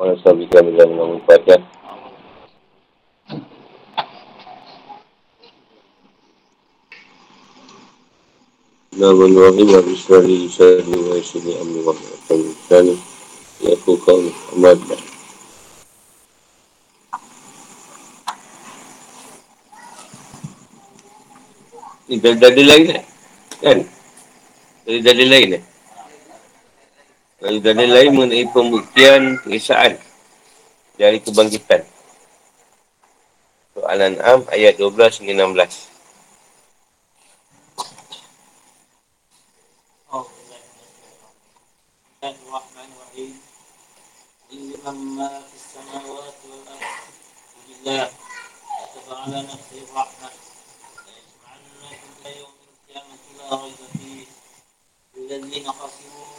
Orang sahabat kami dalam nama wa Bismillah Isari wa Isari Amri wa Rahmatullahi Ya aku kaum Ahmad Ini dah ada lain kan? Kan? Dari dalil lain eh? Dari dalil lain mengenai pembuktian pengisaan dari kebangkitan. Soalan Am ayat 12 hingga 16. الذين خسروا أنفسهم فهم لا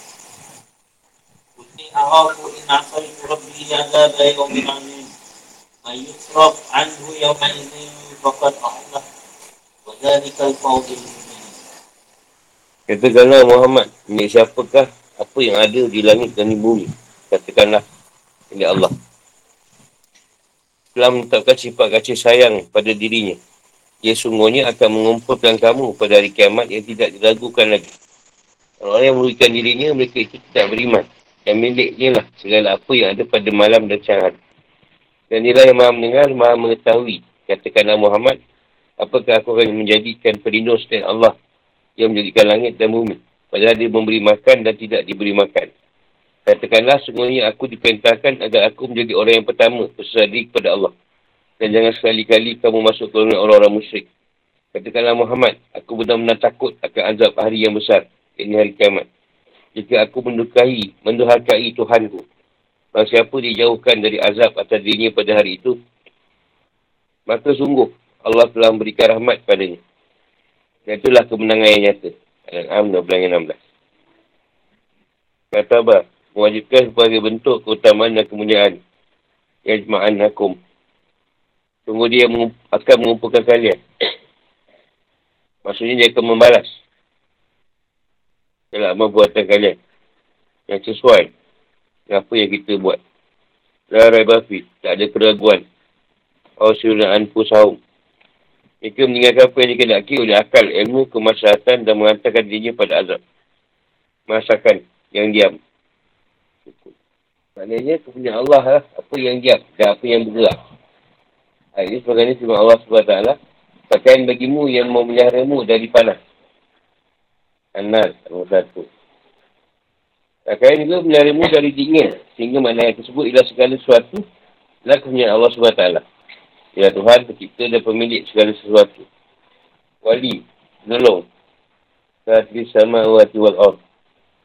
إني أخاف إن عصيت ربي عذاب يوم عظيم من يصرف عنه يومئذ فقد أحلى وذلك الفوز المبين Katakanlah Muhammad, milik siapakah apa yang ada di langit dan di bumi? Katakanlah, milik Allah. Telah menetapkan sifat kasih sayang pada dirinya. Ia sungguhnya akan mengumpulkan kamu pada hari kiamat yang tidak diragukan lagi. Orang yang merugikan dirinya, mereka itu tidak beriman. Yang miliknya lah segala apa yang ada pada malam dan siang hari. Dan inilah yang maha mendengar, maha mengetahui. Katakanlah Muhammad, apakah aku akan menjadikan pelindung selain Allah yang menjadikan langit dan bumi. Padahal dia memberi makan dan tidak diberi makan. Katakanlah, sungguhnya aku diperintahkan agar aku menjadi orang yang pertama bersedih kepada Allah. Dan jangan sekali-kali kamu masuk ke orang-orang musyrik. Katakanlah Muhammad, aku benar-benar takut akan azab hari yang besar. Ini hari kiamat. Jika aku mendukai, menduhakai Tuhanku. Maka siapa dijauhkan dari azab atas dirinya pada hari itu, maka sungguh Allah telah memberikan rahmat padanya. Dan itulah kemenangan yang nyata. Al-An'am 12 16. Kata apa? Mewajibkan sebagai bentuk keutamaan dan kemuliaan. Yajma'an hakum. Tunggu dia akan mengumpulkan kalian. Maksudnya dia akan membalas. Dalam amal buatan kalian. Yang sesuai. Dengan apa yang kita buat. La raibafi. Tak ada keraguan. Ausyura'an pusahum. Mereka meninggalkan apa yang dikendaki oleh akal, ilmu, kemaslahatan dan mengantarkan dirinya pada azab. Masakan yang diam. Maknanya kepunyaan Allah lah apa yang diam dan apa yang bergerak. Ha, ini sebagainya firman Allah SWT. Pakaian bagimu yang memeliharamu dari panas. Anas, nombor satu. Pakaian juga memeliharamu dari dingin. Sehingga makna yang tersebut ialah segala sesuatu. Adalah kepunyaan Allah SWT. Ya Tuhan, pencipta dan pemilik segala sesuatu. Wali, penolong. Satri sama wati wal or.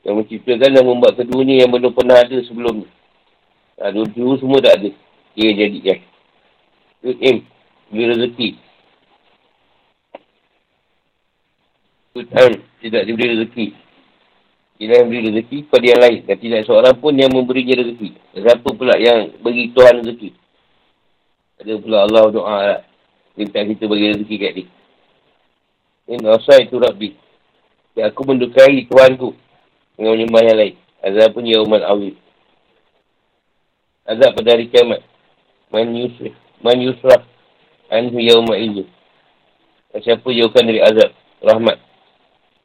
Yang menciptakan dan membuat keduanya yang belum pernah ada sebelum ni. Dulu, semua tak ada. Dia jadikan. Yud'im, beri rezeki. Yud'am, tidak diberi rezeki. Dia yang beri rezeki kepada yang lain. Dan tidak seorang pun yang memberinya rezeki. Siapa pula yang beri Tuhan rezeki? Ada pula Allah doa lah. Minta kita bagi rezeki kat dia. Ini rasa itu Rabbi. Ya, aku mendukai Tuhanku. Dengan menyembah yang lain. Azab pun yaumal awil. Azab pada hari kiamat. Man yusrah. Man yusrah. Anhu yaumah izin. Siapa jauhkan dari azab. Rahmat.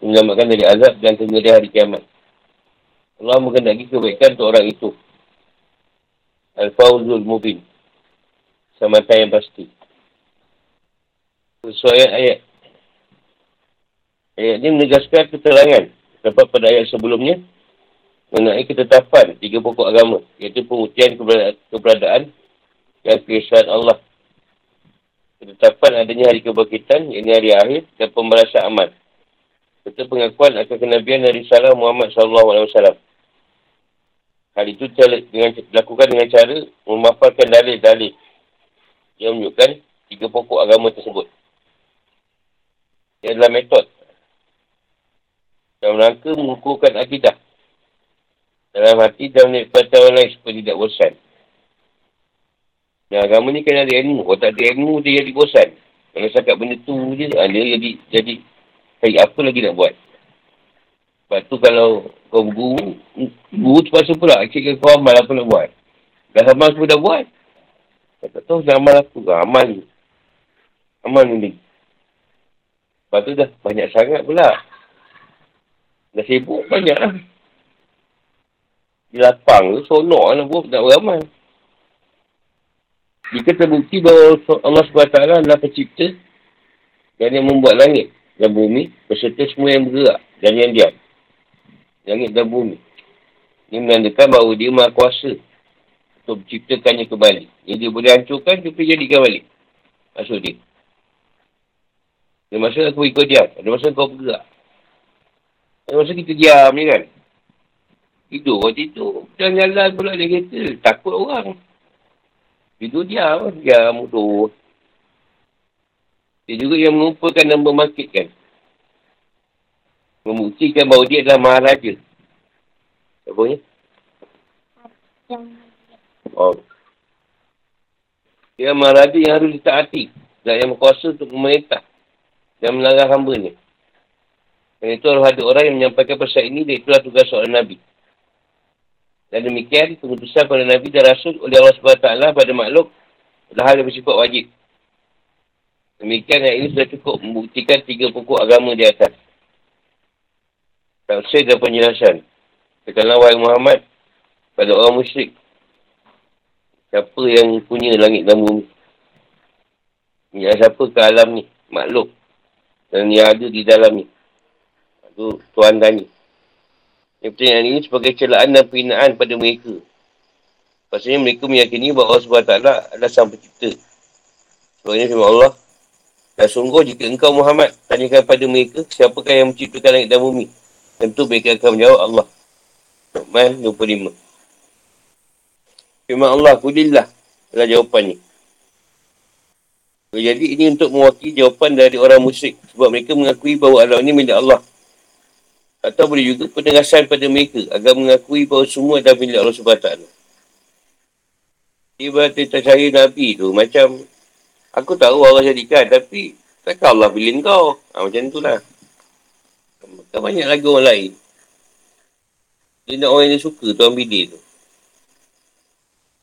Menyelamatkan dari azab dan kena hari kiamat. Allah mengendaki kebaikan untuk orang itu. Al-Fawzul Mubin keselamatan yang pasti. Sesuai ayat. Ayat ini menegaskan keterangan dapat pada ayat sebelumnya mengenai ketetapan tiga pokok agama iaitu pembuktian keberadaan, dan keesaan Allah. Ketetapan adanya hari kebangkitan, ini hari akhir dan pembalasan amal. Serta pengakuan akan kenabian dari salam Muhammad SAW. Hal itu dengan, dilakukan dengan cara memaparkan dalil-dalil yang menunjukkan tiga pokok agama tersebut. Ia adalah metod dalam rangka mengukurkan akidah dalam hati dan menikmati orang lain supaya tidak bosan. Dan agama ni kena ada ilmu. Kalau tak ada ilmu, dia jadi bosan. Kalau cakap benda tu je, ah, dia jadi, jadi hey, apa lagi nak buat? Sebab tu kalau kau guru, guru terpaksa pula. Akhirnya kau amal apa nak buat. Dah amal semua dah buat. Kau tak tahu dah amal apa. Amal ni. Amal ni. Lepas tu dah banyak sangat pula. Dah sibuk banyak lah. Dia lapang tu, sonok lah buat, tak beramal. Jika terbukti bahawa Allah SWT adalah pencipta dan yang membuat langit dan bumi berserta semua yang bergerak dan yang diam. Langit dan bumi. Ini menandakan bahawa dia maha kuasa untuk menciptakannya kembali. Yang dia boleh hancurkan, dia jadikan balik. Maksud dia. Ada masa aku ikut diam. Ada masa kau bergerak. Masa kita diam ni kan. Tidur waktu itu. Jalan-jalan pula dia kereta. Takut orang. Tidur diam. Diam mudah. Dia juga yang mengumpulkan dan memakitkan. Membuktikan bahawa dia adalah maharaja. Apa ni? Oh. Dia maharaja yang harus ditaati. Dan yang berkuasa untuk memerintah. Dan melarang hamba ni. Dan itu harus ada orang yang menyampaikan pesan ini dan itulah tugas seorang Nabi. Dan demikian, pengutusan pada Nabi dan Rasul oleh Allah SWT pada makhluk adalah hal yang bersifat wajib. Demikian yang ini sudah cukup membuktikan tiga pokok agama di atas. Tafsir dan penjelasan. Sekarang wahai Muhammad pada orang musyrik. Siapa yang punya langit dan bumi? Yang siapa ke alam ni? Makhluk. Dan yang ada di dalam ni. Tu Tuhan tanya. Yang pertanyaan ini sebagai celaan dan perinaan pada mereka. Pasalnya mereka meyakini bahawa Allah SWT adalah sang pencipta. Sebabnya firman Allah. Dan sungguh jika engkau Muhammad tanyakan pada mereka siapakah yang menciptakan langit dan bumi. Tentu mereka akan menjawab Allah. Luqman 25. Firman Allah, Kulillah adalah jawapannya. Jadi ini untuk mewakili jawapan dari orang musyrik. Sebab mereka mengakui bahawa alam ini milik Allah. Atau boleh juga penegasan pada mereka agar mengakui bahawa semua adalah milik Allah SWT. Kita cari Nabi tu macam aku tahu Allah jadikan tapi takkan Allah pilih kau. Ha, macam tu lah. Kan banyak lagi orang lain. Dia nak orang yang suka tuan pilih tu.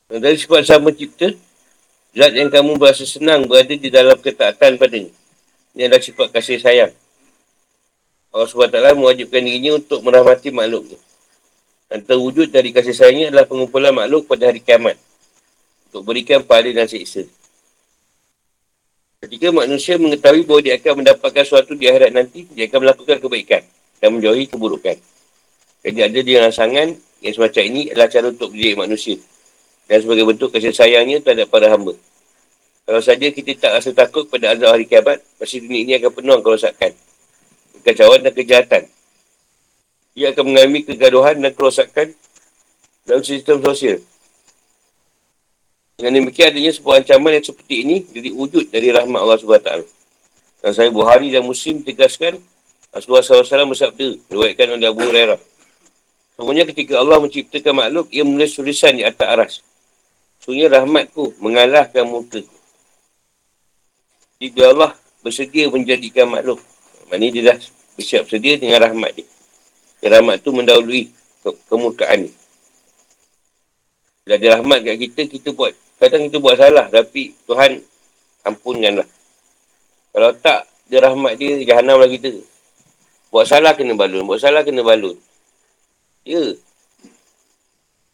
Dan dari sebab sama cipta, zat yang kamu berasa senang berada di dalam ketaatan padanya. Ini adalah sifat kasih sayang. Allah SWT mewajibkan dirinya untuk merahmati makhluknya. Dan terwujud dari kasih sayangnya adalah pengumpulan makhluk pada hari kiamat. Untuk berikan pahala dan siksa. Ketika manusia mengetahui bahawa dia akan mendapatkan sesuatu di akhirat nanti, dia akan melakukan kebaikan dan menjauhi keburukan. Jadi ada dia rangsangan yang semacam ini adalah cara untuk mendidik manusia. Dan sebagai bentuk kasih sayangnya terhadap para hamba. Kalau saja kita tak rasa takut pada azab hari kiamat, pasti dunia ini akan penuh kerosakan kekacauan dan kejahatan. Ia akan mengalami kegaduhan dan kerosakan dalam sistem sosial. Dengan demikian adanya sebuah ancaman yang seperti ini jadi wujud dari rahmat Allah SWT. Dan saya Buhari dan Muslim tegaskan Rasulullah SAW bersabda, riwayatkan oleh Abu Hurairah. Semuanya ketika Allah menciptakan makhluk, ia menulis tulisan di atas aras. Sebenarnya rahmatku mengalahkan muka. Jika Allah bersedia menjadikan makhluk, Maksudnya dia dah bersiap sedia dengan rahmat dia. Dan rahmat tu mendahului ke kemurkaan ni. Bila ada rahmat kat kita, kita buat. Kadang kita buat salah. Tapi Tuhan ampunkanlah. Kalau tak, dia rahmat dia, jahanam lah kita. Buat salah kena balun. Buat salah kena balun. Ya.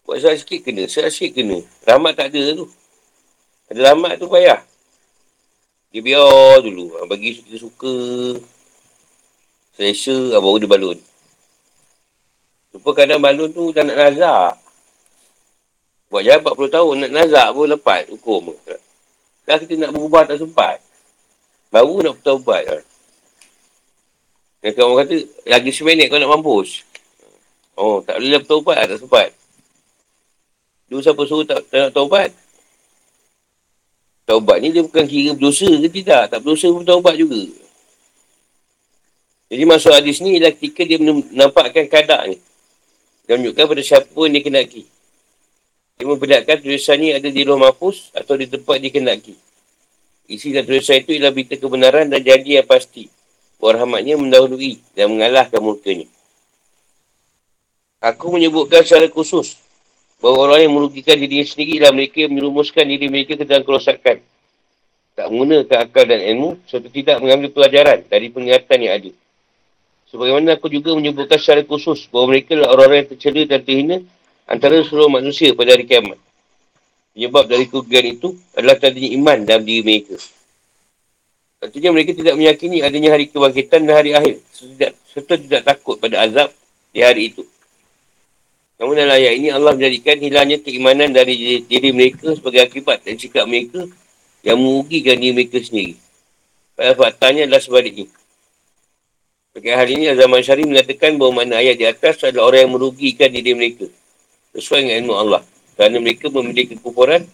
Buat salah sikit kena. Salah sikit kena. Rahmat tak ada tu. Ada rahmat tu payah. Dia biar dulu. Bagi kita suka. Selesa baru dia balun. Lupa kadang balun tu tak nak nazak. Buat jalan 40 tahun nak nazak pun lepas hukum. Dah kita nak berubah tak sempat. Baru nak bertaubat lah. Dan orang kata, lagi seminit kau nak mampus. Oh, tak boleh bertaubat tak sempat. Dulu siapa suruh tak, tak nak taubat? Taubat ni dia bukan kira berdosa ke tidak. Tak berdosa pun taubat juga. Jadi masuk hadis ni ialah ketika dia menampakkan kadar ni. Dia menunjukkan pada siapa dia kenaki. Dia memperlihatkan tulisan ni ada di luar mahfuz atau di tempat dia kenaki. Isi dan tulisan itu ialah berita kebenaran dan janji yang pasti. Bahawa rahmatnya mendahului dan mengalahkan murkanya. Aku menyebutkan secara khusus bahawa orang yang merugikan diri sendiri ialah mereka yang menyerumuskan diri mereka ke dalam kerosakan. Tak menggunakan akal dan ilmu serta tidak mengambil pelajaran dari pengingatan yang ada. Sebagaimana aku juga menyebutkan secara khusus bahawa mereka adalah orang-orang yang tercela dan terhina antara seluruh manusia pada hari kiamat. Penyebab dari kerugian itu adalah tadinya iman dalam diri mereka. Artinya mereka tidak meyakini adanya hari kebangkitan dan hari akhir. Serta tidak takut pada azab di hari itu. Namun dalam ayat ini Allah menjadikan hilangnya keimanan dari diri mereka sebagai akibat dan sikap mereka yang merugikan diri mereka sendiri. Pada faktanya adalah sebaliknya. Bagi hal ini, Azam Syari mengatakan bahawa mana ayat di atas adalah orang yang merugikan diri mereka. Sesuai dengan ilmu Allah. Kerana mereka memiliki kekufuran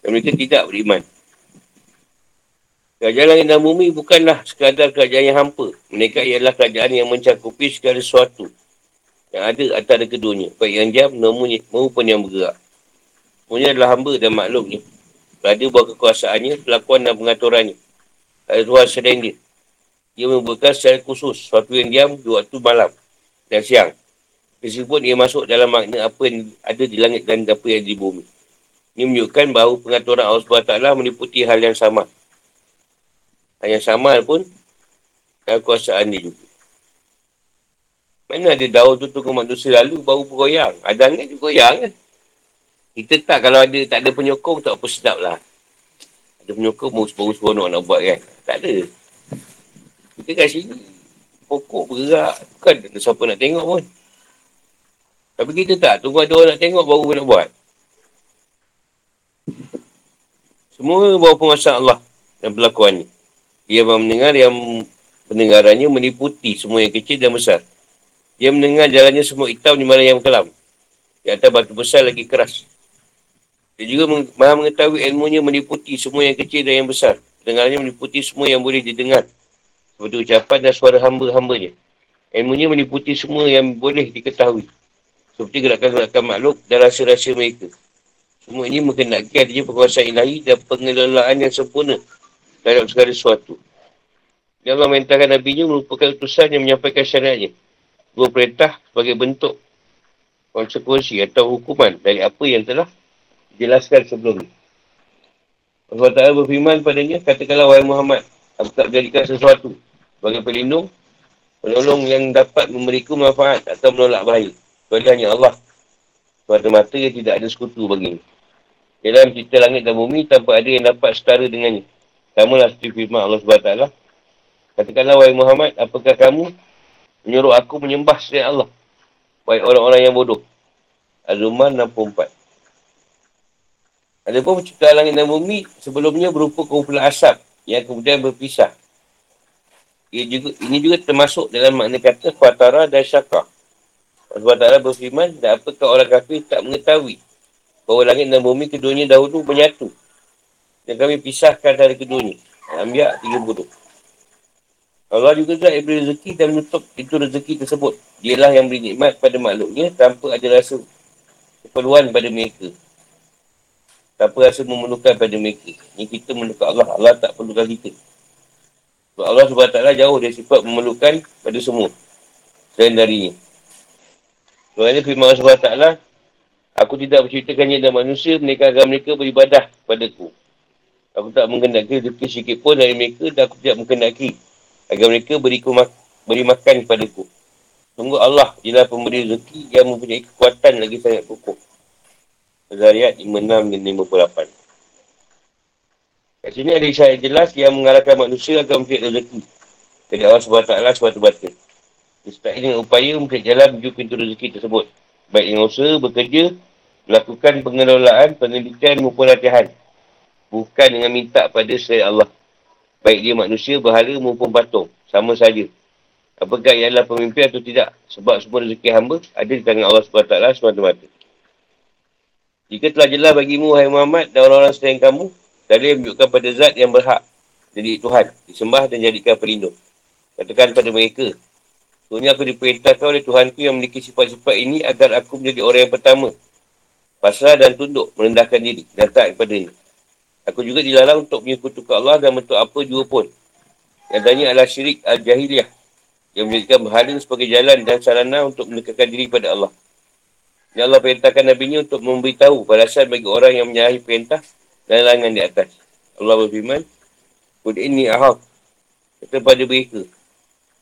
dan mereka tidak beriman. Kerajaan langit dan bumi bukanlah sekadar kerajaan yang hampa. Mereka ialah kerajaan yang mencakupi segala sesuatu yang ada antara keduanya. Baik yang jam maupun yang bergerak. Semuanya adalah hamba dan makhluknya. Berada buat kekuasaannya, pelakuan dan pengaturannya. Ada Tuhan sedang dia. Dia membuatkan secara khusus suatu yang diam di waktu malam dan siang. Meskipun ia masuk dalam makna apa yang ada di langit dan apa yang di bumi. Ini menunjukkan bahawa pengaturan Allah SWT meliputi hal yang sama. Hal yang sama pun dalam kuasaan dia juga. Mana ada daun tu tunggu manusia lalu baru bergoyang. Ada angin dia goyang kan. Kita tak kalau ada tak ada penyokong tak apa sedap lah. Ada penyokong baru seronok nak buat kan. Tak ada. Kita kat sini. Pokok bergerak. Bukan ada siapa nak tengok pun. Tapi kita tak. Tunggu ada orang nak tengok baru nak buat. Semua bawa penguasaan Allah dan pelakuannya. Ia mendengar yang pendengarannya meniputi semua yang kecil dan besar. Dia mendengar jalannya semua hitam di mana yang kelam. Di atas batu besar lagi keras. Dia juga maha mengetahui ilmunya meliputi semua yang kecil dan yang besar. Dengarnya meliputi semua yang boleh didengar. Seperti ucapan dan suara hamba-hambanya. Ilmunya meliputi semua yang boleh diketahui. Seperti gerakan-gerakan makhluk dan rasa-rasa mereka. Semua ini mengenaki adanya penguasaan ilahi dan pengelolaan yang sempurna dalam segala sesuatu. Yang Allah mentahkan Nabi-Nya merupakan utusan yang menyampaikan syariatnya dua perintah sebagai bentuk konsekuensi atau hukuman dari apa yang telah dijelaskan sebelum ini. Allah Ta'ala berfirman padanya, katakanlah wahai Muhammad, aku tak menjadikan sesuatu sebagai pelindung, penolong yang dapat memberiku manfaat atau menolak bahaya. Kecuali hanya Allah. Semata-mata yang tidak ada sekutu baginya. Dalam cerita langit dan bumi, tanpa ada yang dapat setara dengannya. Kamu lah seperti firman Allah SWT. Katakanlah, wahai Muhammad, apakah kamu menyuruh aku menyembah selain Allah. Baik orang-orang yang bodoh. Az-Zuman 64. Ada pun penciptaan langit dan bumi sebelumnya berupa kumpulan asap yang kemudian berpisah. Ia juga, ini juga termasuk dalam makna kata Fatara dan Syakar. Sebab Ta'ala berfirman, dan apakah orang kafir tak mengetahui bahawa langit dan bumi keduanya dahulu menyatu. Dan kami pisahkan dari keduanya. Ambiak 30. Allah juga tak beri rezeki dan menutup itu rezeki tersebut. Dialah yang beri nikmat pada makhluknya tanpa ada rasa keperluan pada mereka. Tanpa rasa memerlukan pada mereka. Ini kita memerlukan Allah. Allah tak perlukan kita. Sebab Allah SWT jauh dari sifat memerlukan pada semua. Selain darinya. Soalnya firman Allah SWT, Aku tidak berceritakannya dan manusia, mereka agar mereka beribadah padaku. Aku tak mengendaki rezeki sikit pun dari mereka dan aku tidak mengendaki agar mereka beri, mak- beri makan kepada ku. Tunggu Allah ialah pemberi rezeki yang mempunyai kekuatan lagi sangat kukuh. Zariat 56 dan 58. Kat sini ada isyarat jelas yang mengarahkan manusia agar mempunyai rezeki. Dari Allah SWT SWT. Disertai dengan upaya mempunyai jalan menuju pintu rezeki tersebut. Baik dengan usaha, bekerja, melakukan pengelolaan, penelitian maupun latihan. Bukan dengan minta pada selain Allah. Baik dia manusia, berhala maupun patung. Sama saja. Apakah ia adalah pemimpin atau tidak? Sebab semua rezeki hamba ada di tangan Allah SWT semata-mata. Jika telah jelas bagimu, hai Muhammad dan orang-orang selain kamu, kalian menunjukkan pada zat yang berhak jadi Tuhan, disembah dan jadikan pelindung. Katakan pada mereka, Sebenarnya aku diperintahkan oleh Tuhanku yang memiliki sifat-sifat ini agar aku menjadi orang yang pertama. Pasrah dan tunduk, merendahkan diri dan tak kepada ini. Aku juga dilarang untuk menyekutukan Allah dan bentuk apa juga pun. Yang tanya adalah syirik al-jahiliyah yang menjadikan berhala sebagai jalan dan sarana untuk mendekatkan diri pada Allah. Yang Allah perintahkan Nabi ini untuk memberitahu balasan bagi orang yang menyalahi perintah dan larangan di atas. Allah berfirman, Kud ini ahab. Kata pada mereka.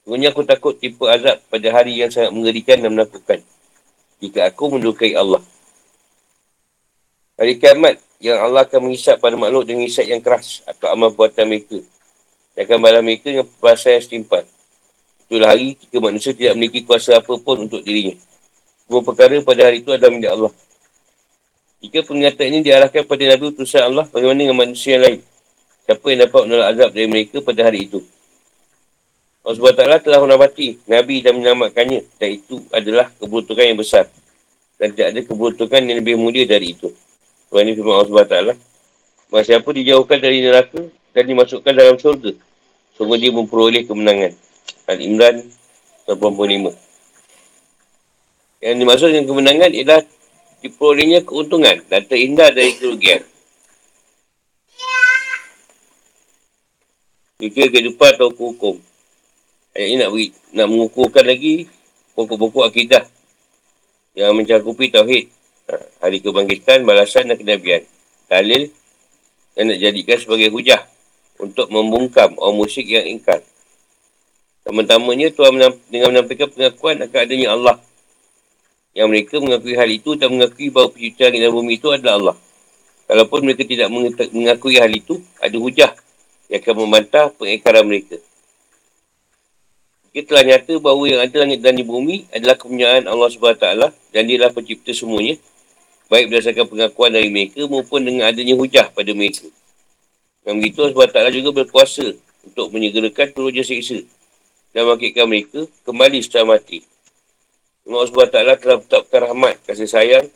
Sebenarnya aku takut tipe azab pada hari yang sangat mengerikan dan menakutkan. Jika aku mendukai Allah. Hari kiamat yang Allah akan menghisap pada makhluk dengan hisap yang keras atau amal buatan mereka. Dan akan balas mereka dengan perasaan yang setimpal. Itulah hari ketika manusia tidak memiliki kuasa apa pun untuk dirinya. Semua perkara pada hari itu adalah milik Allah. Jika pernyataan ini diarahkan pada Nabi Utusan Allah, bagaimana dengan manusia yang lain? Siapa yang dapat menolak azab dari mereka pada hari itu? Allah SWT telah menamati Nabi dan menyelamatkannya. Dan itu adalah keberuntungan yang besar. Dan tidak ada keberuntungan yang lebih mulia dari itu. Tuhan ini firman Allah SWT. Maka siapa dijauhkan dari neraka dan dimasukkan dalam surga. Sungguh dia memperoleh kemenangan. Al-Imran 85. Yang dimaksud dengan kemenangan ialah diperolehnya keuntungan dan terhindar dari kerugian. Jika kehidupan atau hukum. Ayat ini nak, beri, nak mengukurkan lagi pokok-pokok akidah yang mencakupi tauhid. Ha, hari kebangkitan, balasan dan kenabian. Dalil yang nak jadikan sebagai hujah untuk membungkam orang musyrik yang ingkar. Pertama-tamanya Tuhan dengan menampilkan pengakuan akan adanya Allah yang mereka mengakui hal itu dan mengakui bahawa penciptaan dan bumi itu adalah Allah. Kalaupun mereka tidak mengakui hal itu, ada hujah yang akan membantah pengekaran mereka. Kita telah nyata bahawa yang ada langit dan di bumi adalah kepunyaan Allah SWT dan dia adalah pencipta semuanya, baik berdasarkan pengakuan dari mereka maupun dengan adanya hujah pada mereka. Yang begitu Allah SWT juga berkuasa untuk menyegerakan turunnya siksa dan membangkitkan mereka kembali setelah mati. Allah SWT telah tetapkan rahmat, kasih sayang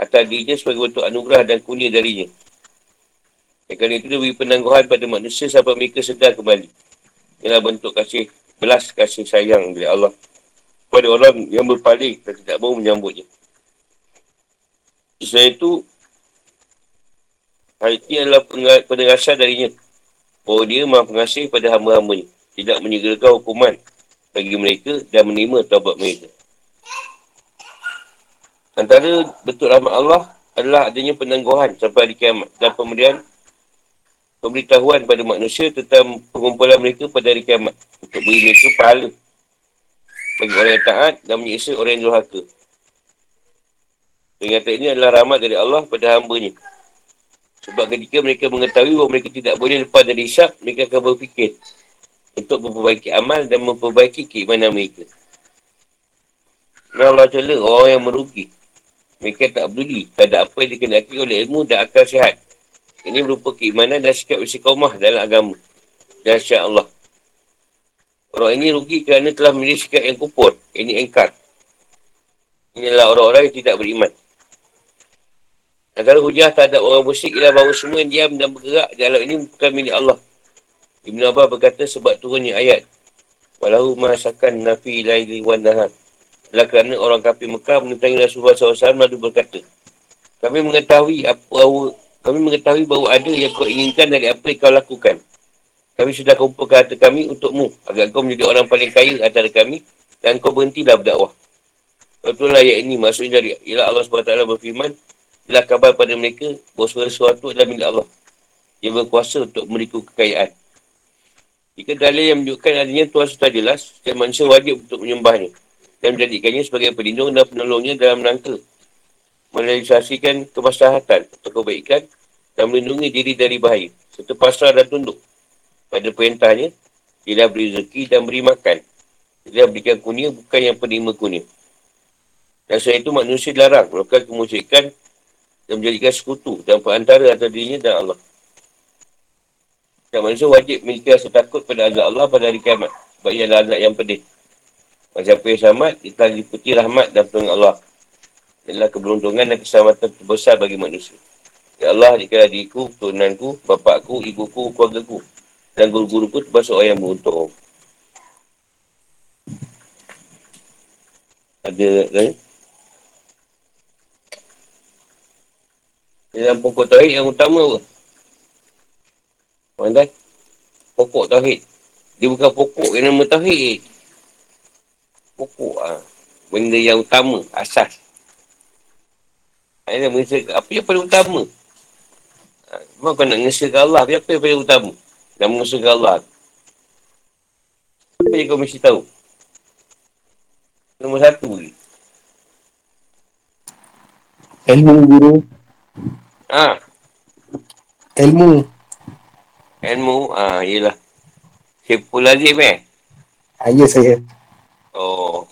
atas dirinya sebagai bentuk anugerah dan kurnia darinya. Dan kerana itu dia beri penangguhan pada manusia sampai mereka sedar kembali. Ialah bentuk kasih belas kasih sayang dari Allah kepada orang yang berpaling dan tidak mahu menyambutnya. Selain itu, hal ini adalah penegasan darinya bahawa dia maha pengasih pada hamba-hambanya. Tidak menyegerakan hukuman bagi mereka dan menerima taubat mereka. Antara bentuk rahmat Allah adalah adanya penangguhan sampai hari kiamat dan pemberian pemberitahuan pada manusia tentang pengumpulan mereka pada hari kiamat untuk beri mereka pahala bagi orang yang taat dan menyiksa orang yang durhaka. Peringatan ini adalah rahmat dari Allah pada hambanya. Sebab ketika mereka mengetahui bahawa mereka tidak boleh lepas dari isyak, mereka akan berfikir untuk memperbaiki amal dan memperbaiki keimanan mereka. Dan Allah cela orang yang merugi mereka tak peduli terhadap apa yang dikenaki oleh ilmu dan akal sihat. Ini berupa keimanan dan sikap istiqomah dalam agama. Dan Allah. Orang ini rugi kerana telah memilih sikap yang kupur. Ini engkar. Inilah orang-orang yang tidak beriman. Antara hujah terhadap orang musyrik ialah bahawa semua yang diam dan bergerak dalam ini bukan milik Allah. Ibn Abbas berkata sebab turunnya ayat. Walahu masakan nafi laili wa nahar adalah kerana orang kafir Mekah menentangi Rasulullah SAW lalu berkata, kami mengetahui apa kami mengetahui bahawa ada yang kau inginkan dari apa yang kau lakukan. Kami sudah kumpulkan harta kami untukmu agar kau menjadi orang paling kaya antara kami dan kau berhentilah berdakwah. Betul ayat ini maksudnya dari ialah Allah SWT berfirman Inilah kabar pada mereka bahawa segala sesuatu adalah milik Allah. Dia berkuasa untuk memberiku kekayaan. Jika dalil yang menunjukkan adanya Tuhan sudah jelas, setiap manusia wajib untuk menyembahnya dan menjadikannya sebagai pelindung dan penolongnya dalam rangka merealisasikan kemaslahatan atau kebaikan dan melindungi diri dari bahaya. Serta pasrah dan tunduk pada perintahnya. Dia beri rezeki dan beri makan. Dia berikan kunia bukan yang penerima kunia dan selain itu manusia dilarang melakukan kemusyrikan dan menjadikan sekutu dan perantara antara dirinya dan Allah. Dan manusia wajib memiliki rasa takut pada azab Allah pada hari kiamat. Sebab ia azab yang pedih. Siapa yang selamat, kita liputi rahmat dan pertolongan Allah. Adalah keberuntungan dan keselamatan terbesar bagi manusia. Ya Allah, jika adikku, turunanku, bapakku, ibuku, keluargaku dan guru-guruku termasuk orang yang beruntung. Ada kan? Dalam pokok tauhid yang utama apa? Mana Pokok tauhid. Dia bukan pokok yang nama tauhid. Pokok ah. Benda yang utama, asas. Ini apa yang paling utama? Memang kau nak ngesahkan Allah. Tapi apa yang paling utama? Nak mengesahkan Allah. Apa yang kau mesti tahu? Nombor satu lagi. Ilmu guru. Ha. Ilmu. Ilmu. Ha, yelah. Syekh Lazim eh? Ha, ya saya. Oh.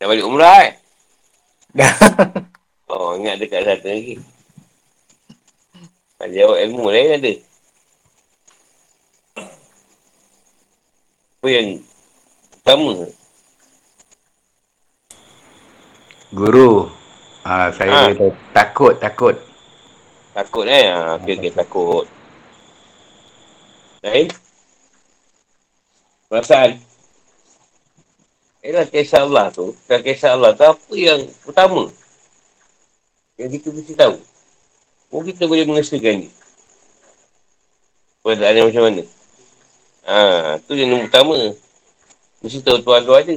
Dah balik umrah eh? Dah. Oh, ingat dekat sana lagi. Nak jawab ilmu lain ada. Apa yang utama? Guru. Ha, saya ha. takut, takut. Takut eh? Ha, okay, okay, takut. Lain? Perasaan? Ialah kisah Allah tu. Kisah kisah Allah tu apa yang utama? Yang kita mesti tahu. Oh kita boleh mengesahkan ni. Peradaannya macam mana? Ha, tu yang nombor utama. Mesti tahu Tuhan tu ada.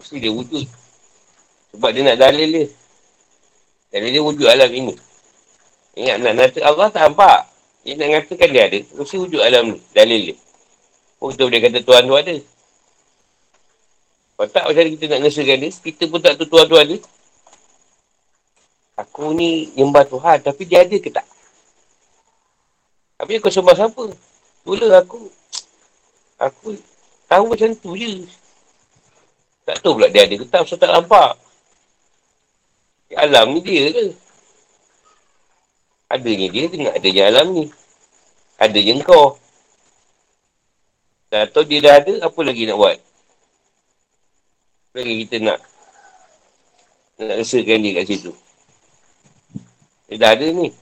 Mesti dia wujud. Sebab dia nak dalil dia. Dalil dia wujud alam ini. Ingat nak nanti Allah tak nampak. Dia nak ngatakan dia ada. Mesti wujud alam ni. Dalil dia. Oh kita boleh kata Tuhan tu ada. Kalau tak macam kita nak ngesahkan dia, kita pun tak tahu Tuhan tu ada. Aku ni nyembah Tuhan tapi dia ada ke tak? Tapi aku sembah siapa? Itulah aku. Aku tahu macam tu je. Tak tahu pula dia ada ke tak, sebab tak nampak. Alam ni dia ke? Adanya dia tengok adanya alam ni. Adanya kau. Tak tahu dia dah ada, apa lagi nak buat? Apa kita nak nak rasakan dia kat situ? Dia dah ada ni.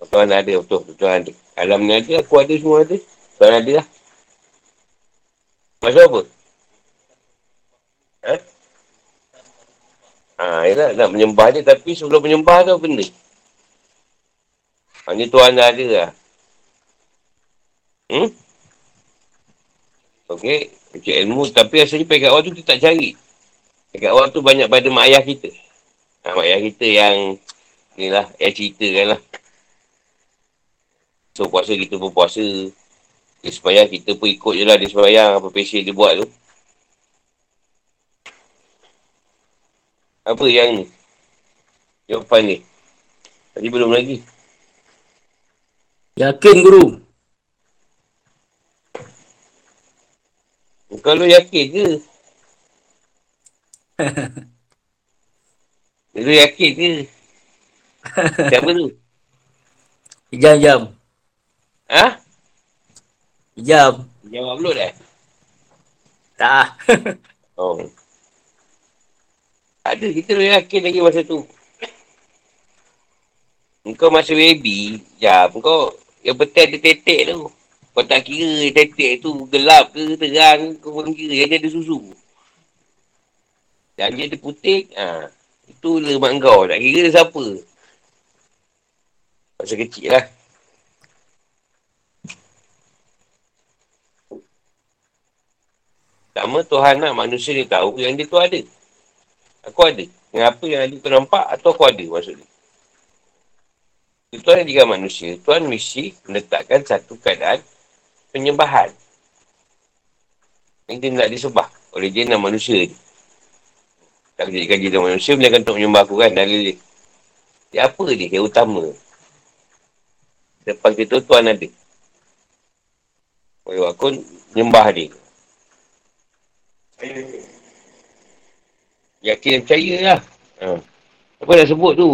Tuhan ada, betul. Tuhan ada. Alam ni ada, aku ada, semua ada. Tuhan ada lah. Maksud apa? Ha? Ha, yelah, nak menyembah dia. Tapi sebelum menyembah tu benda. Ha, ni Tuhan dah ada lah. Hmm? Okey. Macam ilmu. Tapi rasanya pekat awal tu kita tak cari. Pekat awal tu banyak pada mak ayah kita. Ha, mak ayah kita yang Ni lah, yang ceritakan lah. So, puasa kita pun puasa. Dia semayang, kita pun ikut je lah dia semayang. Apa passion dia buat tu. Apa yang ni? Jawapan ni. Tadi belum lagi. Yakin, Guru. Kalau yakin ke? Lu yakin ke? Siapa tu? Jam, jam. Ha? Jam. Jam upload eh? Tak. oh. Ada, kita dah yakin lagi masa tu. Kau masa baby, jam. Kau yang betul ada tetek tu. Kau tak kira tetek tu gelap ke terang. Kau pun kira yang ada susu. Dan dia putih. Ha. Itu lemak kau. Tak kira siapa. Masa kecil lah. Pertama Tuhan nak manusia ni tahu yang dia tu ada. Aku ada. Mengapa yang ada tu nampak atau aku ada maksudnya. Tuhan jika manusia, Tuhan mesti meletakkan satu keadaan penyembahan. Yang dia nak disembah oleh dia dan manusia ni. Tak jadikan dia manusia, dia akan untuk menyembah aku kan dalil dia. Dia apa dia yang utama? Lepas kita tuan ada. Oh, aku nyembah dia. Yakin percaya lah. Ha. Apa dah sebut tu?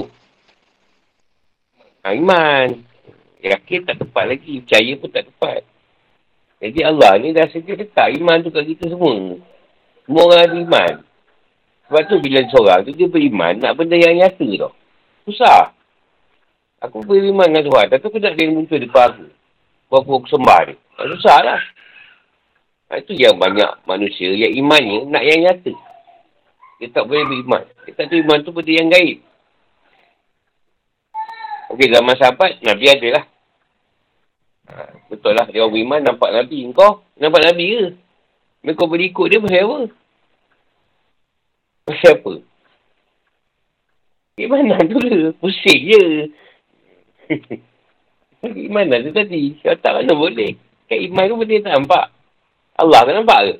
Ha, iman. Yakin tak tepat lagi. Percaya pun tak tepat. Jadi Allah ni dah sedia letak iman tu kat kita semua. Semua orang ada iman. Sebab tu bila seorang tu dia beriman nak benda yang nyata tau. Susah. Aku beriman dengan Tuhan. Tapi aku nak dia muncul depan aku. Apa aku sembah ni. Tak susah lah. Ha, itu yang banyak manusia yang imannya nak yang nyata. Dia tak boleh beriman. Dia tak iman tu benda yang gaib. Okey, zaman sahabat, Nabi ada lah. Ha, betul lah, dia orang beriman nampak Nabi. Kau nampak Nabi ke? Mereka boleh ikut dia pasal apa? Pasal apa? Imanan tu lah. Pusing je. Imanan tu tadi. Kau tak mana boleh. Kat iman tu benda tak nampak. Allah kan nampak ke?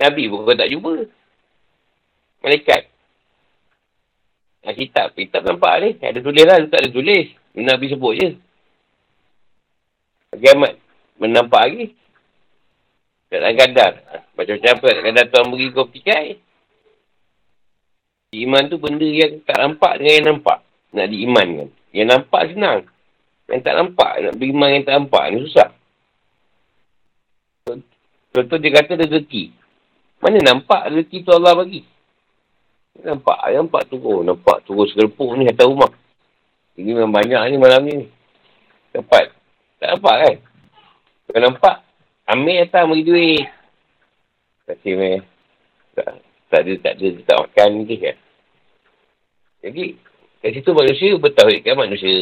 Nabi pun kau tak jumpa. Malaikat. Ha, kitab. Kitab nampak ni. Ada tulis lah. Tak ada tulis. Nabi sebut je. Kiamat. Menampak lagi. Tak dalam macam-macam apa. Tak kadar tuan beri kau pikai. Iman tu benda yang tak nampak dengan yang nampak. Nak diimankan. Yang nampak senang. Yang tak nampak. Nak beriman yang tak nampak ni susah. Contoh dia kata rezeki. Mana nampak rezeki tu Allah bagi? Nampak, nampak tu. Oh, nampak turun segerpuk ni atas rumah. Ini memang banyak ni malam ni. Dapat. Tak nampak kan? Kalau nampak, ambil atas bagi duit. Kasih meh. Tak, tak ada, tak ada, tak makan ni kan. Jadi, kat situ manusia bertahun kan manusia.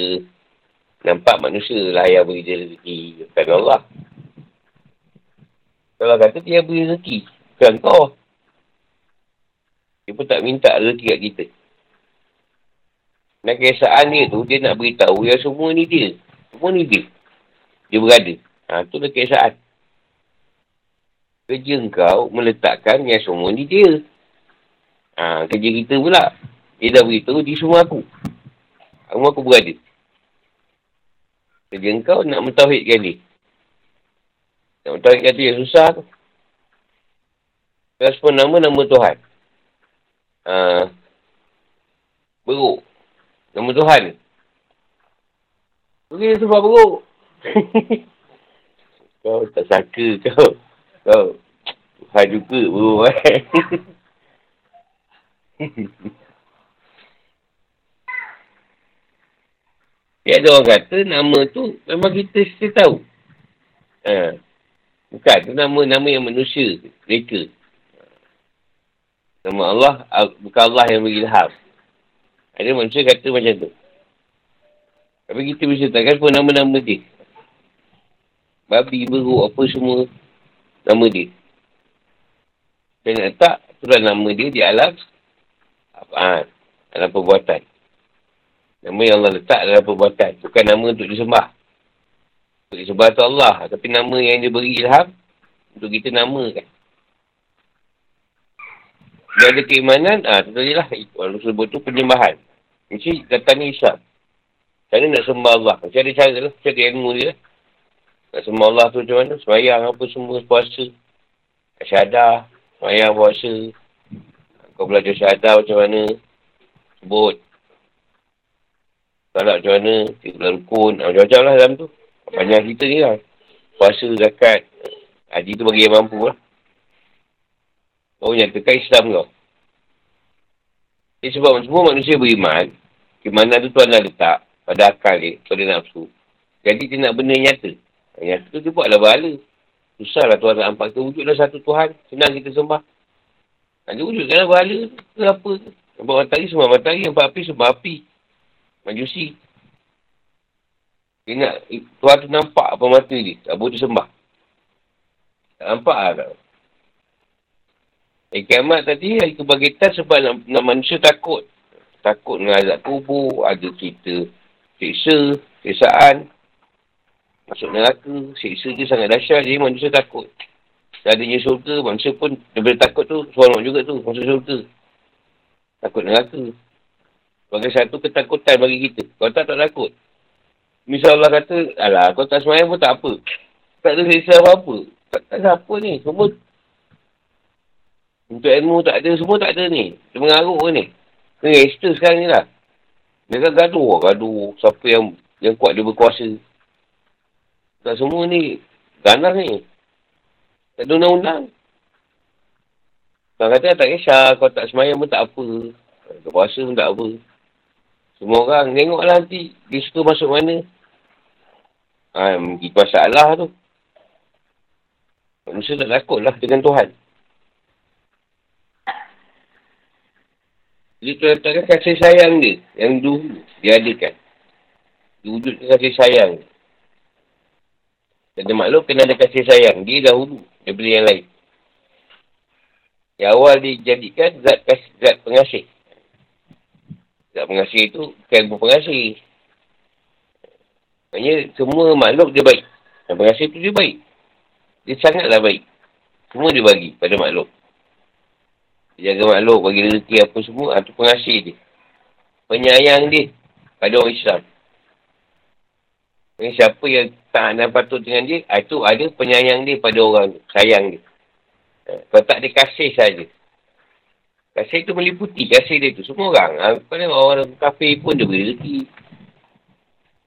Nampak manusia lah yang beri dia rezeki. Bukan Allah. Kalau kata dia beri rezeki. Bukan kau. Dia pun tak minta rezeki kat kita. Dan kesaan dia tu, dia nak beritahu yang semua ni dia. Semua ni dia. Dia berada. Ha, tu dah kesaan. Kerja kau meletakkan yang semua ni dia. Ha, kerja kita pula. Dia dah beritahu di semua aku. Semua aku berada. Kerja kau nak mentauhidkan dia. Nak mentauhidkan dia susah tu. Kalau semua nama, nama Tuhan. Uh, beruk. Nama Tuhan. Pergi sebab beruk. kau tak sangka kau. Kau. Tuhan juga beruk eh. Dia ada orang kata nama tu memang kita mesti tahu. Ha. Bukan, tu nama-nama yang manusia. Mereka. Nama Allah, bukan Allah yang beri ilham. Ada manusia kata macam tu. Tapi kita bisa takkan pun nama-nama dia. Babi, beruk, apa semua. Nama dia. Nak letak, itulah nama dia di alam. Apa? Ha, dalam perbuatan. Nama yang Allah letak dalam perbuatan. Bukan nama untuk disembah. Untuk disembah tu Allah. Tapi nama yang dia beri ilham, untuk kita namakan. Dia ada keimanan, ah tu lah. Orang sebut tu penyembahan. Mesti katanya Islam. Cara nak sembah Allah. Macam ada cara lah. Macam ilmu dia lah. Nak sembah Allah tu macam mana? Semayang apa semua, puasa. Syahadah. Semayang, puasa. Kau belajar syahadah macam mana. Sebut. Salat macam mana. Tiga rukun. Ah, macam-macam lah dalam tu. Banyak cerita ni lah. Puasa, zakat. Haji tu bagi yang mampu lah. Kau nyatakan Islam kau. Jadi sebab semua manusia beriman, keimanan tu Tuhan dah letak pada akal dia, pada nafsu. Jadi dia nak benda nyata. Yang tu dia buatlah bahala. Susahlah Tuhan nak nampak kita wujudlah satu Tuhan. Senang kita sembah. Nanti wujudkanlah bahala tu. Apa tu. Nampak matahari semua matahari. Nampak api semua api. Majusi. Dia nak Tuhan tu nampak apa mata dia. Tak boleh disembah. Tak nampak lah. Eh, kiamat tadi hari kebangkitan sebab nak, nak manusia takut. Takut dengan azab kubur, ada cerita siksa, siksaan. Masuk neraka, siksa dia sangat dahsyat, jadi manusia takut. Dan adanya syurga, manusia pun daripada takut tu, seronok juga tu, masuk syurga. Takut neraka. Sebagai satu ketakutan bagi kita. Kau tak tak takut. Misal Allah kata, alah, kau tak semayang pun tak apa. Tak ada siksa apa-apa. Tak, tak ada apa ni. Semua untuk ilmu tak ada, semua tak ada ni. Dia mengaruk ke ni. Gangster sekarang ni lah. Dia kan gaduh gaduh. Siapa yang yang kuat dia berkuasa. Tak semua ni ganas ni. Tak ada undang-undang. Kau kata tak kisah, kau tak semayang pun tak apa. Kau puasa pun tak apa. Semua orang tengoklah nanti dia suka masuk mana. Ha, mungkin masalah tu. Manusia tak takut lah dengan Tuhan. Jadi Tuhan katakan kasih sayang dia. Yang dulu dia adakan. Diwujudkan kasih sayang. Dan makhluk kena ada kasih sayang. Dia dahulu daripada yang lain. Yang awal dijadikan zat, zat pengasih. Zat pengasih itu bukan pengasih. Maksudnya semua makhluk dia baik. Yang pengasih itu dia baik. Dia sangatlah baik. Semua dia bagi pada makhluk. Dia jaga makhluk, bagi rezeki apa semua. Itu pengasih dia. Penyayang dia pada orang Islam. Ini siapa yang tak nak patut dengan dia, itu ada penyayang dia pada orang sayang dia. Kalau tak ada kasih saja. Kasih itu meliputi kasih dia tu. Semua orang. Ha, orang, orang kafir pun dia beri rezeki.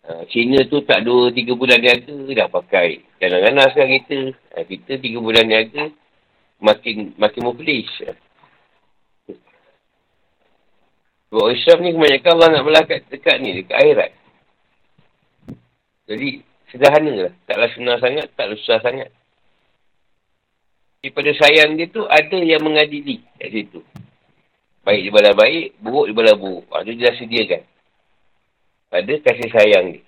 Ha, Cina tu tak dua, tiga bulan niaga dah pakai. Jangan-jangan sekarang kita. Ha, kita tiga bulan niaga makin makin muflis. Sebab Islam ni kebanyakan Allah nak melakat dekat ni, dekat akhirat. Jadi, sederhana lah. Taklah senang sangat, taklah susah sangat. Daripada sayang dia tu, ada yang mengadili kat situ. Baik di bala baik, buruk di bala buruk. Ha, tu dia sediakan. Pada kasih sayang dia.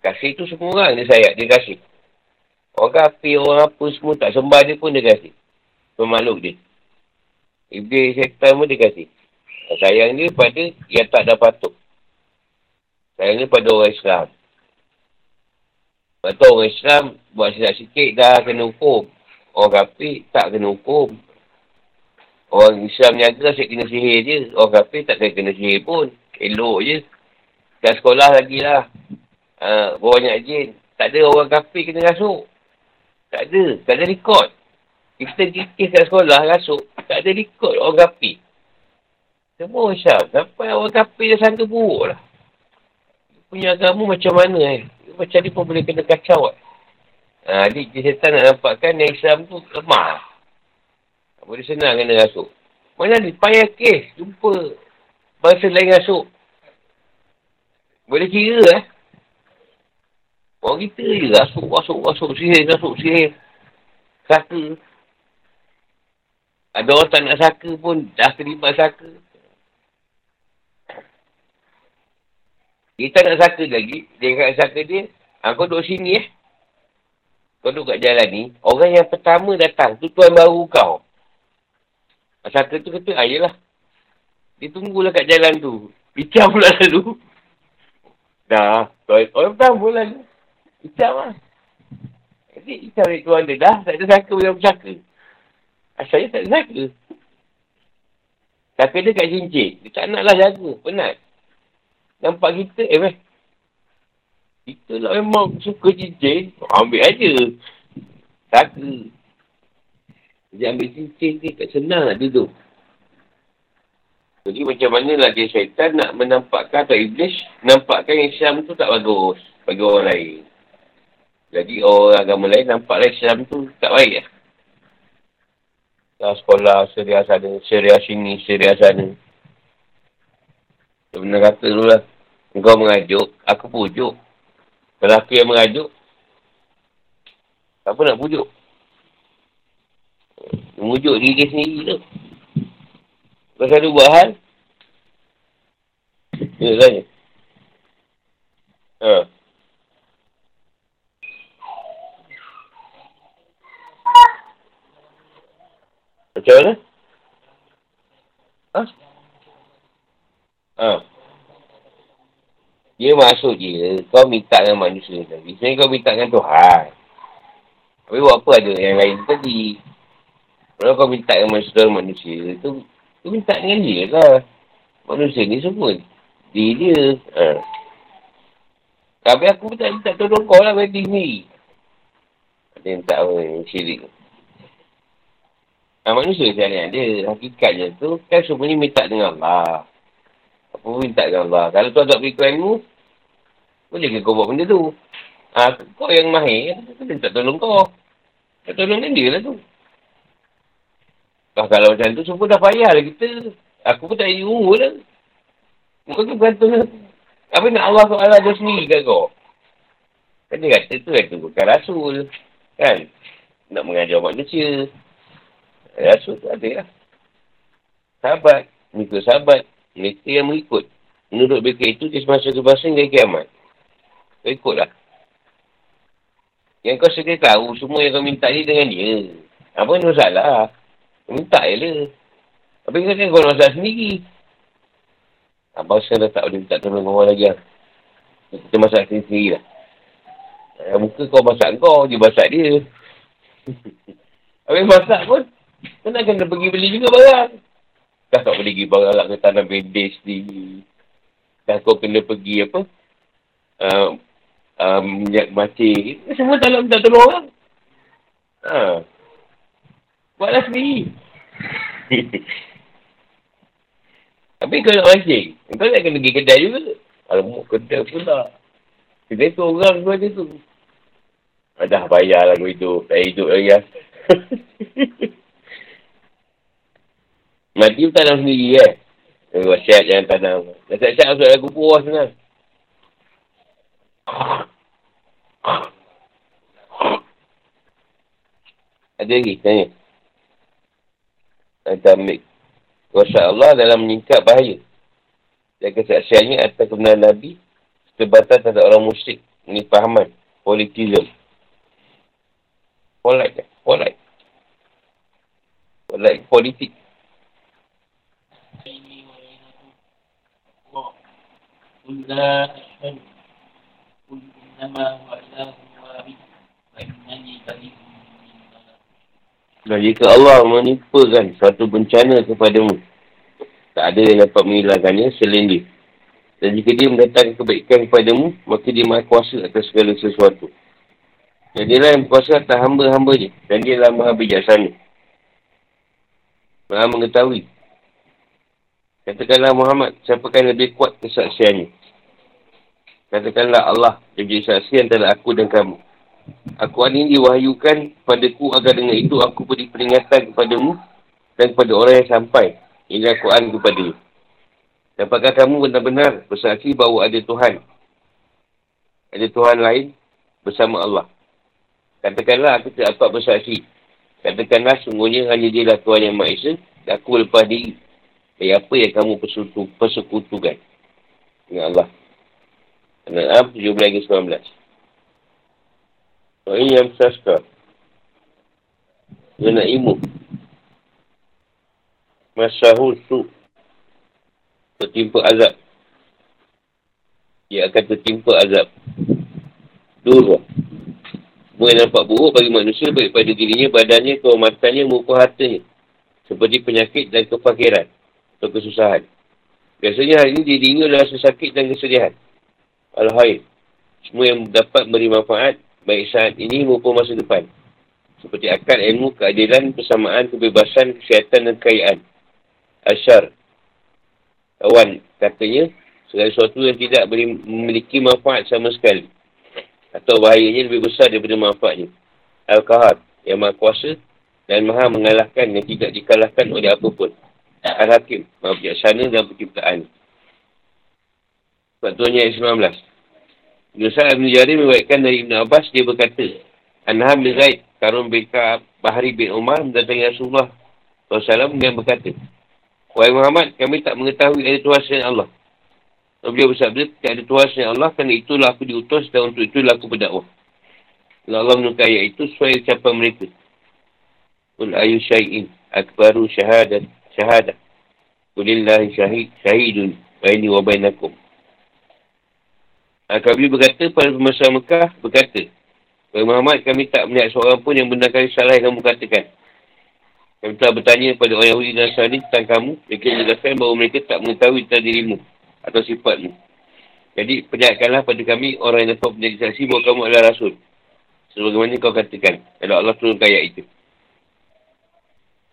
Kasih tu semua orang dia sayang, dia kasih. Orang kapi, orang apa semua tak sembah dia pun dia kasih. Pemakhluk dia. Iblis syaitan pun dia kasih. Sayang dia pada yang tak ada patut. Sayang dia pada orang Islam. Tu orang Islam buat silap sikit dah kena hukum. Orang kafir tak kena hukum. Orang Islam niaga asyik kena sihir je. Orang kafir tak kena, kena sihir pun. Elok je. Kat sekolah lagi lah. Uh, banyak jin. Tak ada orang kafir kena rasuk. Tak ada. Tak ada rekod. Kita kikis kat sekolah rasuk. Tak ada rekod orang kafir. Semua orang Islam. Sampai orang kafir dah sangka buruk lah. Punya agama macam mana eh. Macam ni pun boleh kena kacau eh. Ha, jadi syaitan nak nampakkan yang Islam tu lemah. Boleh senang kena rasuk. Mana ni? Payah kes. Jumpa bangsa lain rasuk. Boleh kira eh. Orang kita je rasuk, rasuk, rasuk, sihir, rasuk, sihir. Saka. Ada orang tak nak saka pun dah terlibat saka. Kita nak saka lagi. Dia kata saka dia. Ha, kau duduk sini eh. Kau duduk kat jalan ni, orang yang pertama datang, tu tuan baru kau. Saka tu kata, ah yelah. Dia tunggulah kat jalan tu. Bicar pula lalu. Dah. Orang pertama pula. Bicar lah. Jadi, bicar dari tuan dia. Dah, tak ada saka boleh bersaka. Asalnya tak ada saka. Saka dia kat cincin. Dia tak nak lah jaga. Penat. Nampak kita, eh meh. Kita lah memang suka cincin. Ambil aja. Saka. Dia ambil cincin ni tak senang nak duduk. Jadi macam mana dia syaitan nak menampakkan atau iblis nampakkan Islam tu tak bagus bagi orang lain. Jadi orang agama lain nampaklah Islam tu tak baik lah. Dalam sekolah, seria sana, seria sini, seria sana. Dia kata dulu lah. Engkau mengajuk, aku pujuk. Kalau aku yang mengajuk, apa nak pujuk? Memujuk diri dia sendiri tu. Pasal ada buat hal. Ya, tanya. Ha. Macam mana? Ha? Ha. Dia masuk je. Kau minta dengan manusia tadi. Sebenarnya kau minta dengan Tuhan. Tapi buat apa ada yang lain tadi? Kalau kau minta dengan manusia, manusia tu, tu minta dengan dia lah. Manusia ni semua. Dia dia. Ha. Tapi aku tak minta tolong kau lah bagi ni. Ada yang tak apa syirik. Ha, manusia sebenarnya dia. Hakikatnya tu kan semuanya minta dengan Allah. Apa pun minta dengan Allah. Kalau tu ada beri ilmu, boleh ke kau buat benda tu? Ha, kau yang mahir, dia minta tolong kau. Kau tolong dia lah tu. Bah, kalau macam tu, semua dah payah lah kita. Aku pun tak jadi umur lah. Kau tu bergantung lah. Apa nak Allah SWT ada sendiri kat kau? Kan dia kata tu kata bukan rasul. Kan? Nak mengajar manusia. Rasul tu ada lah. Sahabat. Mengikut sahabat. Mereka yang mengikut. Menurut mereka itu, dia semasa kebasa hingga kiamat. Kau ikutlah. Yang kau sedia tahu, semua yang kau minta ni dengan dia. Apa ni masalah? Minta je lah. Tapi kau kan kau masalah sendiri. Abang sekarang dah tak boleh minta tolong orang lagi lah. Kita masak sendiri lah. Eh, muka kau masak kau, dia masak dia. Habis masak pun, kau nak kena pergi beli juga barang. Dah tak boleh pergi barang lah ke tanam bandage sendiri. Dah kau kena pergi apa? Uh, uh, minyak macing. Semua tak nak minta tolong orang. Ha. Buatlah sendiri. Tapi kau nak mancing, kau nak kena pergi kedai juga. Alamak, kedai pula. Kedai tu orang tu ada tu. Ah, dah bayar lah kau hidup. Tak hidup lagi lah. Mati pun tanam sendiri eh. Eh, wasiat jangan tanam. Dah tak siap masuk lagu puas sana. Ada lagi tanya. Saya ambil. Kuasa Allah dalam menyingkap bahaya. Dan kesaksiannya atas kebenaran Nabi terbatas tanda orang musyrik. Ini fahaman. Politism. Polite. Polite. Polite politik. Ini wa'ayna Allah. Allah. Allah. إنما هو إله واحد وإنني بريء مما Dan jika Allah menimpakan suatu bencana kepadamu, tak ada yang dapat menghilangkannya selain dia. Dan jika dia mendatangkan kebaikan kepadamu, maka dia maha kuasa atas segala sesuatu. Dan dia lah yang berkuasa atas hamba-hamba dia. Dan dia lah maha bijaksana. Maha mengetahui. Katakanlah Muhammad, siapakah yang lebih kuat kesaksiannya? Katakanlah Allah jadi saksi antara aku dan kamu. Aku ini diwahyukan padaku agar dengan itu aku beri peringatan kepadamu dan kepada orang yang sampai. Ini Al-Quran kepada Dapatkah kamu benar-benar bersaksi bahawa ada Tuhan? Ada Tuhan lain bersama Allah. Katakanlah aku tidak dapat bersaksi. Katakanlah sungguhnya hanya dia lah Tuhan yang Maha dan aku lepas diri. Dari apa yang kamu persekutu, persekutukan dengan Allah. Al-An'am 17-19. Wa in yamsaska Yunaimu Masahu su Tertimpa azab. Dia akan tertimpa azab. Dua Semua yang nampak buruk bagi manusia Baik pada dirinya, badannya, kehormatannya Maupun hartanya. Seperti penyakit dan kefakiran Atau kesusahan. Biasanya hari ini dirinya adalah sesakit dan kesedihan Al-Haid Semua yang dapat beri manfaat baik saat ini maupun masa depan. Seperti akal ilmu, keadilan, persamaan, kebebasan, kesihatan dan kekayaan. Asyar. Kawan, katanya, segala sesuatu yang tidak beri, memiliki manfaat sama sekali. Atau bahayanya lebih besar daripada manfaatnya. Al-Kahar, yang maha kuasa dan maha mengalahkan yang tidak dikalahkan oleh apapun. Al-Hakim, maha bijaksana dan penciptaan. Tu ayat 19. Nusa Ibn Jarir mewaitkan dari Ibn Abbas, dia berkata, Anham bin Zaid, Karun bin Ka'ab, Bahari bin Umar, mendatangi Rasulullah SAW dengan berkata, Wahai Muhammad, kami tak mengetahui ada Tuhan selain Allah. Dan beliau bersabda, tak ada Tuhan selain Allah, kerana itulah aku diutus dan untuk itulah aku berdakwah. Kalau Allah menukar ayat itu, sesuai ucapan mereka. Qul ayu syai'in, akbaru syahadat, syahadah. Qulillahi syahid, syahidun, baini wa bainakum. Al-Kabi berkata pada masa Mekah, berkata, Wahai Muhammad, kami tak melihat seorang pun yang benarkan salah yang kamu katakan. Kami telah bertanya kepada orang Yahudi dan Nasrani tentang kamu. Mereka menjelaskan bahawa mereka tak mengetahui tentang dirimu atau sifatmu. Jadi, percayakanlah pada kami orang yang dapat menjadi saksi bahawa kamu adalah Rasul. Sebagaimana kau katakan. Kalau Allah turun ayat itu.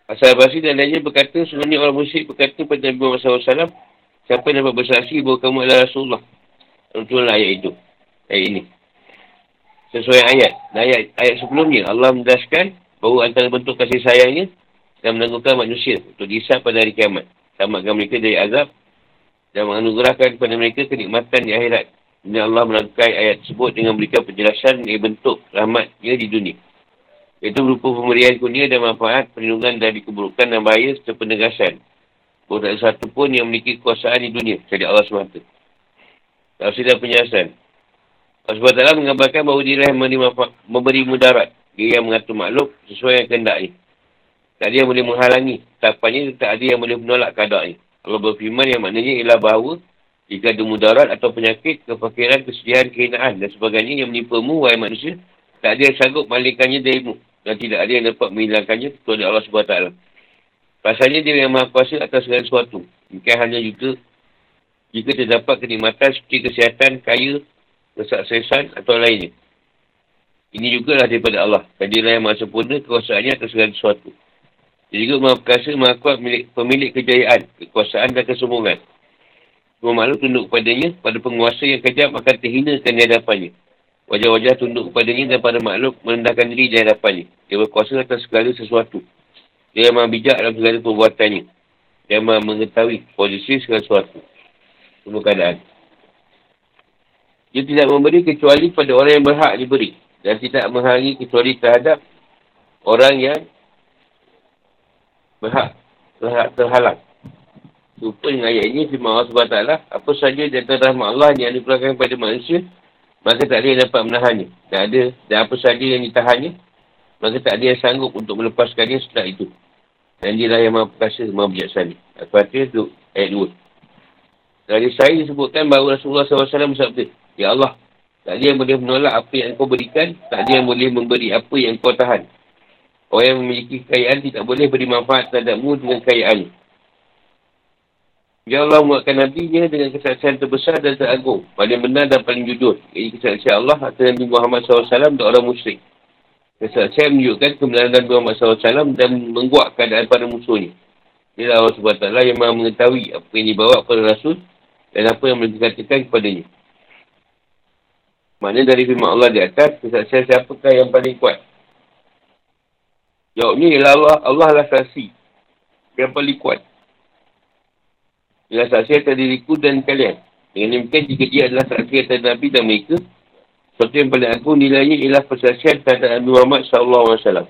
Asal Basri dan lainnya berkata, sebenarnya orang musyrik berkata pada Nabi Muhammad SAW, siapa yang dapat bersaksi bahawa kamu adalah Rasulullah. Turunlah ayat itu. Ayat ini. Sesuai ayat. Ayat, ayat sebelumnya, Allah mendaskan bahawa antara bentuk kasih sayangnya, dan menangguhkan manusia untuk dihisap pada hari kiamat. Selamatkan mereka dari azab dan menganugerahkan kepada mereka kenikmatan di akhirat. Ini Allah melakukan ayat tersebut dengan memberikan penjelasan dari bentuk rahmatnya di dunia. Itu berupa pemberian kurnia dan manfaat, perlindungan dari keburukan dan bahaya serta penegasan. Ada satu pun yang memiliki kuasaan di dunia, kecuali Allah SWT. Tak usah penjelasan. Allah SWT mengabarkan bahawa dia yang memberi, memberi mudarat. Dia yang mengatur makhluk sesuai yang kehendaknya. Tak ada yang boleh menghalangi. Tapannya tak ada yang boleh menolak keadaannya. Allah berfirman yang maknanya ialah bahawa jika ada mudarat atau penyakit, kefakiran, kesedihan, kehinaan dan sebagainya yang menimpamu, wahai manusia, tak ada yang sanggup malingkannya darimu. Dan tidak ada yang dapat menghilangkannya kecuali Allah SWT. Pasalnya dia yang maha kuasa atas segala sesuatu. Bukan hanya juga jika terdapat kenikmatan seperti kesihatan, kaya, kesuksesan atau lainnya. Ini juga lah daripada Allah. Kadilah yang maha sempurna kekuasaannya atas segala sesuatu. Dia juga maha perkasa, maha kuat pemilik, pemilik kejayaan, kekuasaan dan kesombongan. Semua makhluk tunduk kepadanya, pada penguasa yang kejam akan terhinakan di hadapannya. Wajah-wajah tunduk kepadanya dan pada makhluk merendahkan diri di hadapannya. Dia berkuasa atas segala sesuatu. Dia yang maha bijak dalam segala perbuatannya. Dia yang maha mengetahui posisi segala sesuatu. Semua keadaan. Dia tidak memberi kecuali pada orang yang berhak diberi. Dan tidak menghalangi kecuali terhadap orang yang berhak terhadap terhalang. Lupa dengan ayat ini, firman Allah SWT, apa saja di antara rahmat Allah yang diperlukan kepada manusia, maka tak ada yang dapat menahannya. Tak ada, dan apa saja yang ditahannya, maka tak ada yang sanggup untuk melepaskannya setelah itu. Dan dia lah yang maha perkasa, maha bijaksana. Al-Fatihah ayat 2. Dari saya disebutkan bahawa Rasulullah SAW bersabda, Ya Allah, tak ada yang boleh menolak apa yang kau berikan, tak ada yang boleh memberi apa yang kau tahan. Orang yang memiliki kekayaan tidak boleh beri manfaat terhadapmu dengan kekayaan. Ya Allah menguatkan Nabi-Nya dengan kesaksian terbesar dan teragung. Paling benar dan paling jujur. Ini kesaksian Allah atas Nabi Muhammad SAW dan orang musyrik. Kesaksian menunjukkan kebenaran Nabi Muhammad SAW dan menguat keadaan para musuhnya. Inilah Allah SWT yang maha mengetahui apa yang dibawa kepada Rasul dan apa yang boleh dikatakan kepadanya. Maknanya dari firman Allah di atas, kesaksian siapakah yang paling kuat? Jawabnya ialah Allah, Allah lah saksi. Yang paling kuat. Ialah saksi atas diriku dan kalian. Dengan demikian, jika dia adalah saksi atas Nabi dan mereka, sesuatu yang paling agung nilainya ialah persaksian terhadap Nabi Muhammad SAW.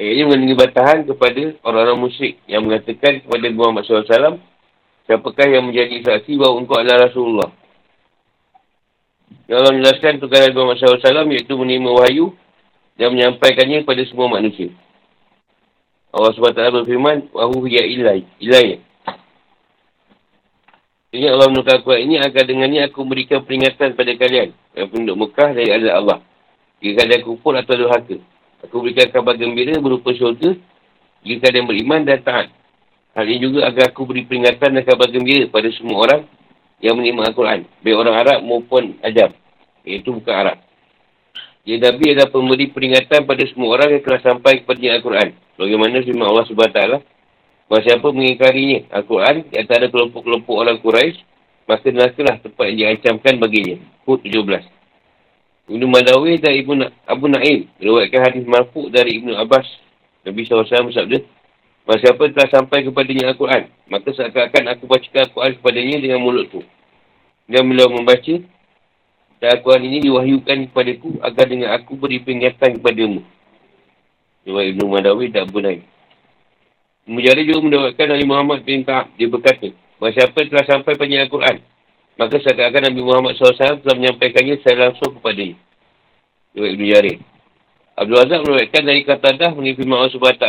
Ayat ini mengenai batahan kepada orang-orang musyrik yang mengatakan kepada Nabi Muhammad SAW, siapakah yang menjadi saksi bahawa engkau adalah Rasulullah. Yang Allah menjelaskan tugas Nabi Muhammad SAW iaitu menerima wahyu dan menyampaikannya kepada semua manusia. Allah SWT berfirman, Wahu ya ilai, ilai. Ini Allah menukar kuat ini agar dengannya aku berikan peringatan pada kalian yang penduduk Mekah dari azab Allah. Jika kalian kufur atau durhaka. Aku berikan kabar gembira berupa syurga jika kalian beriman dan taat. Hal ini juga agar aku beri peringatan dan kabar gembira pada semua orang yang menerima Al-Quran. Baik orang Arab maupun Ajam. Iaitu bukan Arab. Dia Nabi adalah pemberi peringatan pada semua orang yang telah sampai kepada Al-Quran. Bagaimana firman Allah SWT. Bahawa siapa mengingkarinya Al-Quran di antara kelompok-kelompok orang Quraisy maka nerakalah tempat yang diancamkan baginya. Hud 17. Ibn Madawi dan Ibn Abu Na'im meruatkan hadis marfu dari Ibn Abbas. Nabi SAW bersabda, Bahawa siapa telah sampai kepadanya Al-Quran, maka seakan-akan aku bacakan Al-Quran kepadanya dengan mulutku. Dan beliau membaca, dan Al-Quran ini diwahyukan kepadaku agar dengan aku beri peringatan kepadamu. Jawab Ibn Madawi dan Abu Naim. Mujari juga mendapatkan Nabi Muhammad bin Ka'ab. Dia berkata, bahawa siapa telah sampai pada Al-Quran, maka seakan-akan Nabi Muhammad SAW telah menyampaikannya secara langsung kepadanya. Jawab Ibn Jari. Abdul Azhar mendapatkan dari kata dah firman Allah SWT.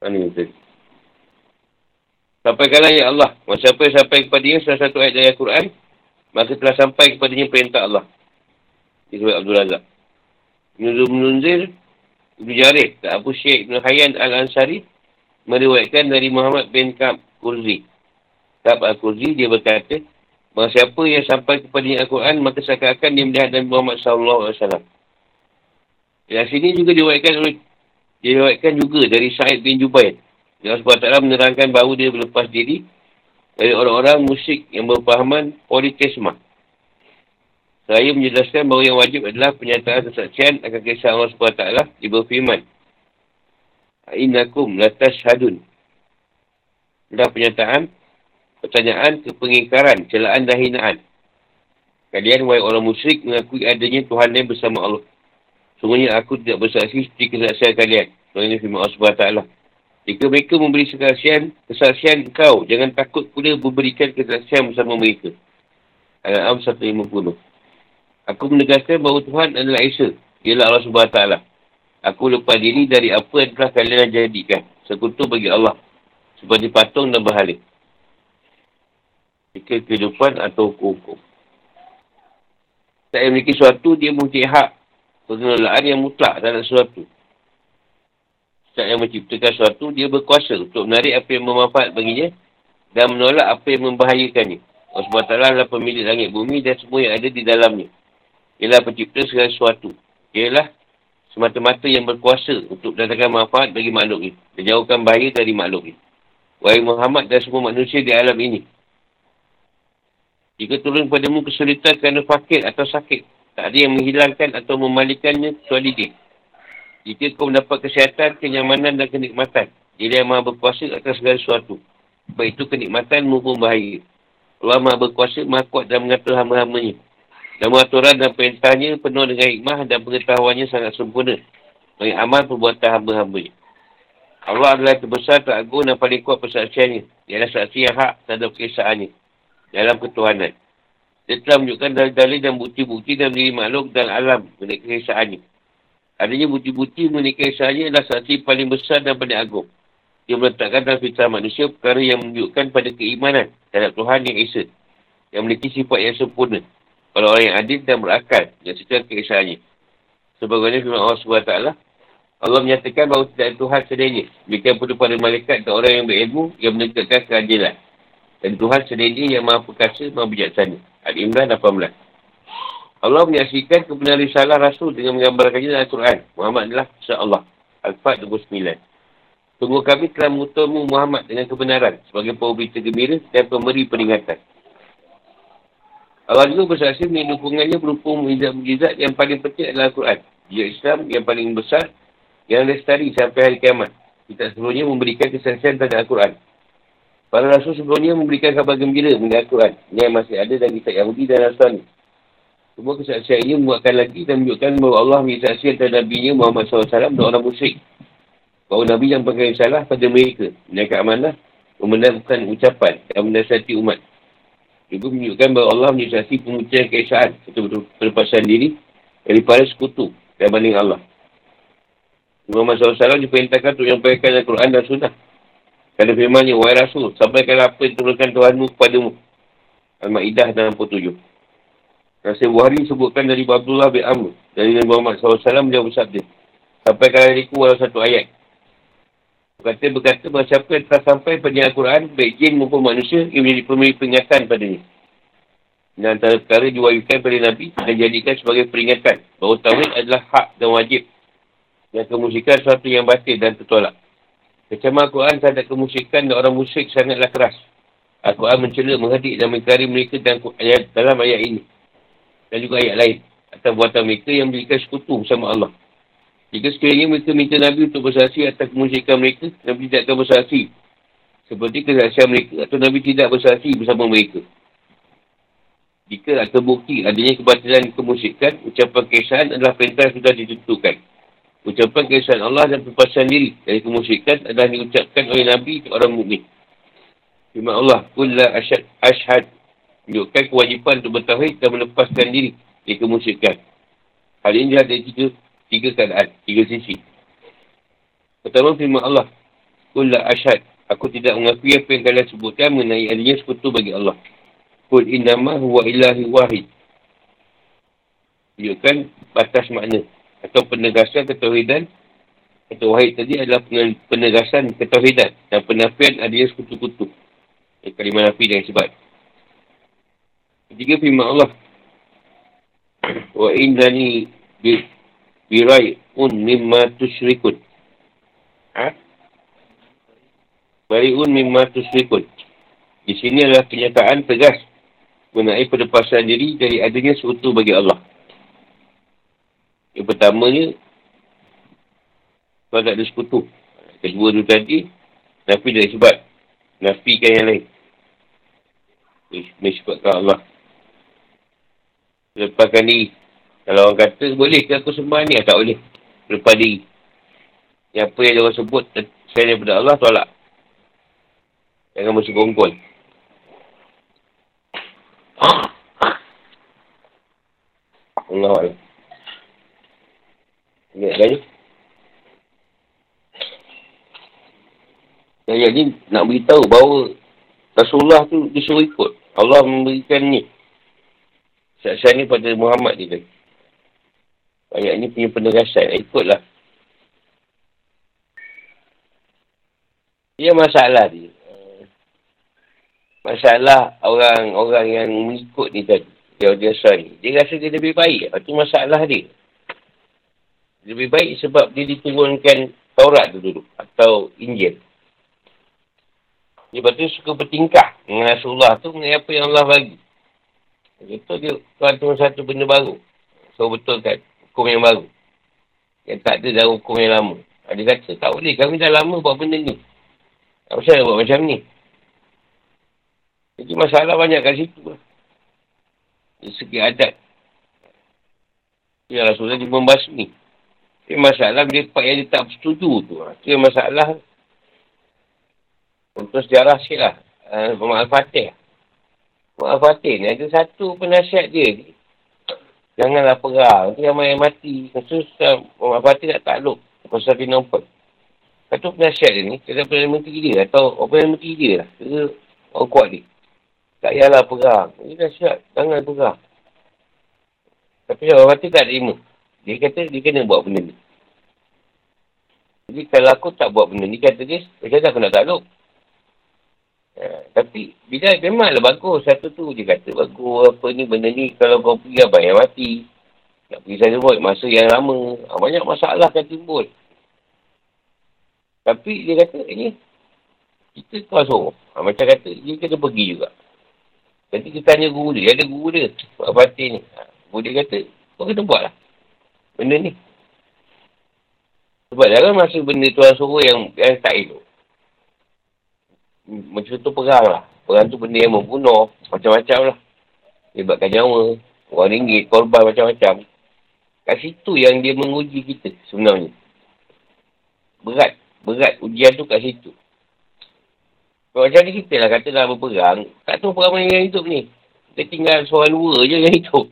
Tadi? Sampaikanlah ya Allah. Masa siapa yang sampai kepada dia salah satu ayat dari Al-Quran, maka telah sampai kepada dia perintah Allah. Itu Abdul Razak. Ibn Munzir, Ibn Jarid, tak Abu Syekh Ibn Hayyan Al-Ansari, meriwayatkan dari Muhammad bin Ka'ab Kurzi. Ka'ab Al-Kurzi, dia berkata, Maka siapa yang sampai kepada Al-Quran, maka seakan-akan dia melihat Nabi Muhammad SAW. Yang sini juga diwakilkan oleh diwakilkan juga dari Sa'id bin Jubair. Allah SWT menerangkan bahawa dia berlepas diri dari orang-orang musyrik yang berpahaman politesma. Saya menjelaskan bahawa yang wajib adalah penyataan kesaksian akan kisah Allah SWT di berfirman. Innakum latas hadun. Dan penyataan, pertanyaan, kepengingkaran, celaan dan hinaan. Kalian, wahai orang musyrik, mengakui adanya Tuhan yang bersama Allah. Sungguhnya aku tidak bersaksi seperti kesaksian kalian. Soalnya firman Allah SWT. Jika mereka memberi kesaksian, kesaksian kau, jangan takut pula memberikan kesaksian bersama mereka. Al-Am 150. Aku menegaskan bahawa Tuhan adalah Esa. Ialah Allah SWT. Aku lepas diri dari apa yang telah kalian jadikan. Sekutu bagi Allah. Seperti patung dan berhala. Jika kehidupan atau hukum-hukum. Tak yang memiliki sesuatu, dia mempunyai hak. Pengelolaan yang mutlak terhadap sesuatu. Tak yang menciptakan sesuatu, dia berkuasa untuk menarik apa yang bermanfaat baginya dan menolak apa yang membahayakannya. Allah SWT adalah pemilik langit bumi dan semua yang ada di dalamnya ialah pencipta segala sesuatu. Ialah semata-mata yang berkuasa untuk datangkan manfaat bagi makhluk ini. Dan jauhkan bahaya dari makhluk ini. Wahai Muhammad dan semua manusia di alam ini. Jika turun padamu kesulitan kerana fakir atau sakit, tak ada yang menghilangkan atau memalikannya kecuali dia. Jika kau mendapat kesihatan, kenyamanan dan kenikmatan, dia yang maha berkuasa atas segala sesuatu. Baik itu kenikmatan maupun bahaya. Allah maha berkuasa, maha kuat dan mengatur hamba-hambanya. Dan aturan dan perintahnya penuh dengan hikmah dan pengetahuannya sangat sempurna. Bagi amal perbuatan hamba-hambanya. Allah adalah terbesar, teragung dan paling kuat persaksiannya. Dia adalah saksi yang hak terhadap kesaannya. Dalam ketuhanan. Dia telah menunjukkan dalil-dalil dan bukti-bukti dalam diri makhluk dan alam mengenai kesaannya. Adanya bukti-bukti mengenai kesaannya adalah saksi paling besar dan paling agung. Dia meletakkan dalam fitrah manusia perkara yang menunjukkan pada keimanan terhadap Tuhan yang Esa. Yang memiliki sifat yang sempurna pada orang yang adil dan berakal yang sesuai keesahannya. Sebagainya firman Allah SWT, Allah menyatakan bahawa tidak ada Tuhan sendiri. Demikian pula pada malaikat dan orang yang berilmu yang menegakkan keadilan. Dan Tuhan sendiri yang maha perkasa, maha bijaksana. Al-Imran 18. Allah menyaksikan kebenaran risalah Rasul dengan menggambarkannya dalam Al-Quran. Muhammad adalah Allah. Al-Fat 29. Tunggu kami telah mengutumu Muhammad dengan kebenaran sebagai pemberi gembira dan pemberi peringatan. Allah juga bersaksi mengenai dukungannya berupa mujizat-mujizat yang paling penting adalah Al-Quran. Dia Islam yang paling besar yang lestari sampai hari kiamat. Kita sebelumnya memberikan kesaksian tentang Al-Quran. Para Rasul sebelumnya memberikan kabar gembira mengenai Al-Quran. Yang masih ada dalam kitab Yahudi dan Nasrani. Semua kesaksian ini membuatkan lagi dan menunjukkan bahawa Allah menyaksikan terhadap Nabi Muhammad SAW dan orang musyrik. Bahawa Nabi yang pakai salah pada mereka. Menaikkan amanah, membenarkan ucapan dan menasihati umat. Juga menunjukkan bahawa Allah menyesuaikan pemutihan keesaan betul-betul perlepasan diri daripada sekutu dan banding Allah. Muhammad SAW diperintahkan untuk menyampaikan Al-Quran dan Sunnah. Kerana firmannya, Wahai Rasul, sampaikan apa yang turunkan Tuhanmu kepadamu. Al-Ma'idah 67. Nasir Buhari sebutkan dari Abdullah bin Amr. Dari Nabi Muhammad SAW dia bersabda. Sampaikan dariku walau satu ayat. Kata berkata bahawa siapa yang telah sampai pada Al-Quran, baik jin maupun manusia, ia menjadi pemberi peringatan padanya. Dan antara perkara diwayukan pada Nabi dan jadikan sebagai peringatan bahawa Tawhid adalah hak dan wajib. Dan kemusikan sesuatu yang batil dan tertolak. Kecaman Al-Quran terhadap kemusikan dan orang musyrik sangatlah keras. Al-Quran mencela, menghadik dan mengkari mereka dalam ayat, dalam ayat ini. Dan juga ayat lain. Atas buatan mereka yang memberikan sekutu bersama Allah. Jika sekiranya mereka minta Nabi untuk bersaksi atas kemusyrikan mereka, Nabi tidak akan bersaksi. Seperti kesaksian mereka atau Nabi tidak bersaksi bersama mereka. Jika ada bukti adanya kebatilan kemusyrikan, ucapan kesahan adalah perintah sudah ditentukan. Ucapan kesahan Allah dan perpasan diri dari kemusyrikan adalah diucapkan oleh Nabi ke orang mukmin. Firman Allah, Kulla ashad, ashad. Menunjukkan kewajipan untuk bertahid dan melepaskan diri dari kemusyrikan. Hal ini ada tiga tiga keadaan, tiga sisi. Pertama firman Allah, Kulla ashad, aku tidak mengakui apa yang kalian sebutkan mengenai adanya sekutu bagi Allah. Kul innama huwa ilahi wahid. Tunjukkan batas makna atau penegasan ketauhidan atau wahid tadi adalah penegasan ketauhidan dan penafian adanya sekutu-kutu. Kalimah nafi dengan sebab. Ketiga firman Allah. Wa innani birai'un mimma tusyrikun. Ha? Bari'un mimma tusyrikun. Di sini adalah kenyataan tegas mengenai perlepasan diri dari adanya seutuh bagi Allah. Yang pertamanya, kalau tak ada sekutu. Kedua tu tadi, Nafi dari sebab. Nafikan yang lain. Menyebabkan Allah. Lepaskan diri. Kalau orang kata, boleh ke aku sembah ni? Tak boleh. Lepas diri. Yang apa yang orang sebut, saya daripada Allah, tolak. Jangan bersegongkol. Allah Allah. Ingat lagi. Ayat ni nak beritahu bahawa Rasulullah tu disuruh ikut. Allah memberikan ni. Saat-saat ni pada Muhammad ni tadi. Ayat ni punya penegasan. Ikutlah. Dia masalah dia. Masalah orang-orang yang mengikut ni tadi. Dia biasa ni. Dia rasa dia lebih baik. Itu masalah dia. Lebih baik sebab dia diturunkan Taurat tu dulu. Atau Injil. Dia tu suka bertingkah dengan Rasulullah tu dengan apa yang Allah bagi. Itu dia tuan tu satu benda baru. So betul kan hukum yang baru. Yang tak ada dalam hukum yang lama. Dia kata tak boleh kami dah lama buat benda ni. Tak usah buat macam ni. Jadi masalah banyak kat situ lah. Dari segi adat. Ya Rasulullah dia membasmi. Tapi masalah dia part yang dia tak setuju tu. Itu masalah. Untuk sejarah sikit lah. Uh, Muhammad Al-Fatih. Muhammad Al-Fatih ni ada satu penasihat dia. Janganlah perang. Nanti ramai yang mati. Khusus Muhammad Al-Fatih tak takluk. Pasal dia nampak. Satu penasihat dia ni. Kata Perdana Menteri dia. Atau Perdana Menteri dia lah. Dia orang kuat dia. Tak payahlah perang. Dah siap. Jangan perang. Tapi Muhammad Al-Fatih tak terima. Dia kata dia kena buat benda ni. Jadi kalau aku tak buat benda ni, kata dia, macam mana aku nak takluk? Ya, tapi bila memanglah bagus satu tu dia kata bagus apa ni benda ni kalau kau pergi abang yang mati. Nak pergi saya buat masa yang lama. Ah, banyak masalah akan timbul. Tapi dia kata ini kita kau suruh. Ha, macam kata dia kena pergi juga. Nanti kita tanya guru dia ada guru dia buat batin ni. Ha, guru dia kata kau kena buat lah benda ni sebab jangan masa benda tuan suruh yang, yang tak elok macam tu perang lah. Perang tu benda yang membunuh. Macam-macam lah. Libatkan nyawa. Orang ringgit, korban macam-macam. Kat situ yang dia menguji kita sebenarnya. Berat. Berat ujian tu kat situ. Kalau macam ni kita lah katalah berperang. Tak tahu perang mana yang hidup ni. Kita tinggal seorang dua je yang hidup.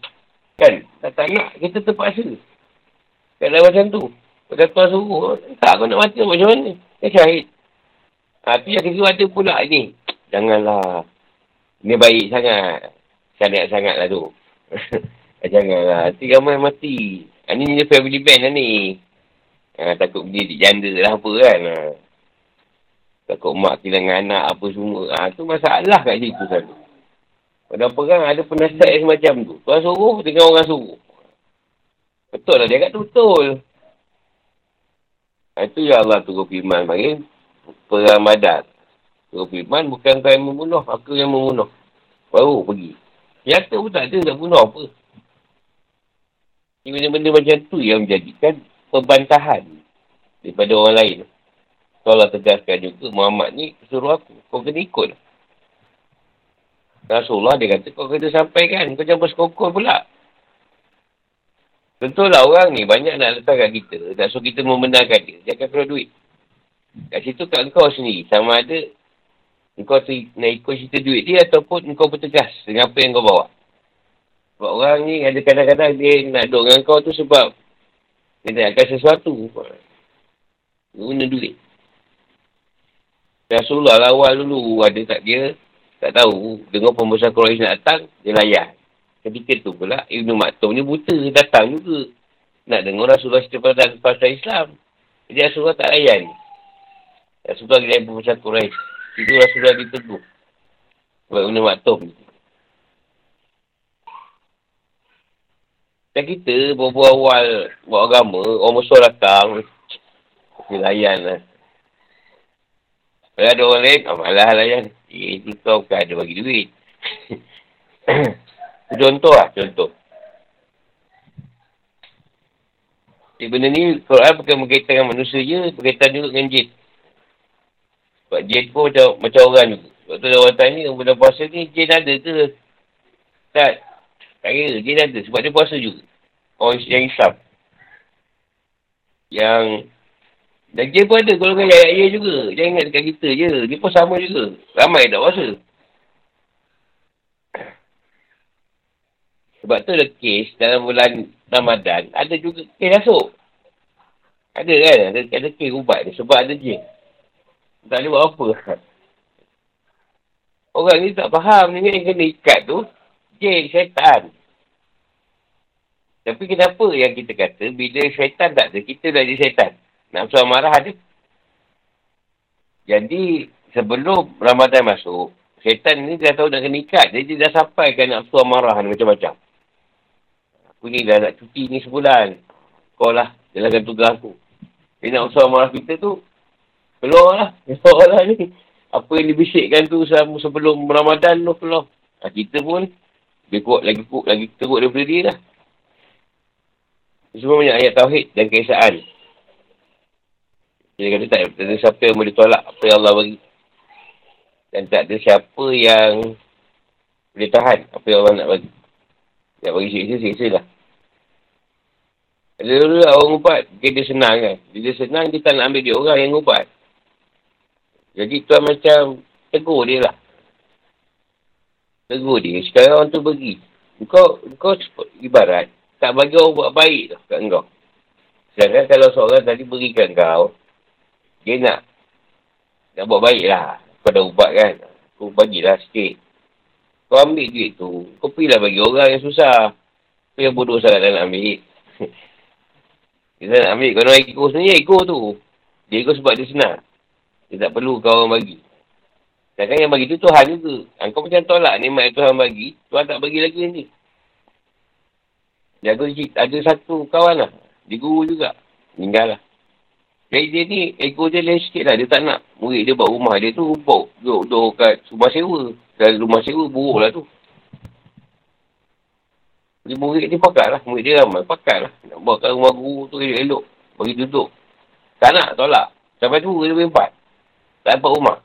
Kan? Tak, tak nak. Kita terpaksa. Kalau macam tu. Pada tuan suruh. Tak aku nak mati macam mana. Kan syahid. Tapi yang kedua ada pula ni. Janganlah. Ini baik sangat. Sangat sangat lah tu. Janganlah. Nanti ramai mati. Ha, ni ni family band lah ni. Ha, takut beli janda lah apa kan. Ha. Takut mak kehilangan anak apa semua. Ha, tu masalah kat situ selalu. Pada perang ada penasihat yang semacam tu. Tuan suruh dengan orang suruh. Betul lah. Dia kata betul. Ha, itu ya Allah tu firman bagi perang badat. Suruh firman, bukan kau yang membunuh, aku yang membunuh. Baru pergi. Nyata pun tak ada nak bunuh apa. Ini benda-benda macam tu yang menjadikan perbantahan daripada orang lain. So Allah tegaskan juga, Muhammad ni suruh aku, kau kena ikut. Rasulullah dia kata, kau kena sampaikan, kau jangan bersekongkol pula. Tentulah orang ni banyak nak letak kat kita, nak suruh kita membenarkan dia, dia akan keluar duit. Kat situ kat kau sendiri. Sama ada kau tu nak ikut cerita duit dia ataupun kau bertegas dengan apa yang kau bawa. Sebab orang ni ada kadang-kadang dia nak duduk dengan kau tu sebab dia nakkan sesuatu. Dia guna duit. Rasulullah lah awal dulu ada tak dia tak tahu. Dengar pembesar Quraisy nak datang, dia layan. Ketika tu pula Ibn Maktum ni buta datang juga. Nak dengar Rasulullah cerita pasal Islam. Jadi Rasulullah tak layan. Rasulullah lagi lain pemusat Quraisy. Itu Rasulullah ditegur. Sebab guna maktum. Dan kita berbual awal buat agama, orang musuh datang. Dia layan lah. Kalau ada orang lain, ah, malah layan. Eh, itu kau bukan ada bagi duit. contoh lah, contoh. Jadi benda ni, Quran bukan berkaitan dengan manusia je, berkaitan juga dengan jin. Sebab jin pun macam, macam orang juga. Sebab tu orang tanya, bulan puasa ni jin ada ke? Tak. Tak kira, jin ada. Sebab dia puasa juga. Orang yang Islam. Yang dan jin pun ada golongan yang ayat juga. Jangan ingat dekat kita je. Dia pun sama juga. Ramai tak puasa. Sebab tu ada kes dalam bulan Ramadan, ada juga kes masuk. Ada kan? Ada, ada kes ubat ni sebab ada jin. Tak boleh buat apa. Orang ni tak faham ni yang kena ikat tu, jin, syaitan. Tapi kenapa yang kita kata, bila syaitan tak ada, kita dah jadi syaitan. Nak suara marah ada. Jadi, sebelum Ramadan masuk, syaitan ni dah tahu nak kena ikat. Jadi, dia dah sampai kan nak suara marah ni macam-macam. Aku ni dah nak cuti ni sebulan. Kau lah, jalankan tugas aku. Dia nak usaha marah kita tu, keluar lah. Keluar lah ni. Apa yang dibisikkan tu sebelum Ramadan tu keluar. Ha, kita pun, dia kuat lagi kuat, lagi teruk daripada dia lah. Semua banyak ayat tauhid dan keesaan. Dia kata tak ada siapa yang boleh tolak apa yang Allah bagi. Dan tak ada siapa yang boleh tahan apa yang Allah nak bagi. Nak bagi siksa, siksa lah. Ada dulu orang ubat, dia senang kan. Bila senang, kita nak ambil dia orang yang ubat. Jadi tuan macam tegur dia lah. Tegur dia. Sekarang orang tu pergi. Kau, kau ibarat, tak bagi orang buat baik tu kat kau. Sedangkan kalau seorang tadi berikan kau, dia nak, nak buat baik lah. Kau dah ubat kan. Kau bagilah sikit. Kau ambil duit tu, kau pergilah bagi orang yang susah. Kau yang bodoh sangat nak ambil. Kita nak ambil. Kalau ego sebenarnya ego tu. Dia ego sebab dia senang. Dia tak perlu kau orang bagi. Sedangkan yang bagi tu Tuhan juga. Ha, kau macam tolak nikmat yang Tuhan bagi. Tuhan tak bagi lagi ni. Dia ada, ada satu kawan lah. Dia guru juga. Meninggal lah. Jadi dia ni ego dia lain sikit lah. Dia tak nak murid dia buat rumah dia tu. Buat duduk, kat rumah sewa. Dan rumah sewa buruk lah tu. Jadi murid ni pakat lah. Murid dia ramai. Pakat lah. Nak buat kat rumah guru tu elok-elok. Bagi duduk. Tak nak, tolak. Sampai tu dia lebih empat. Tak dapat rumah.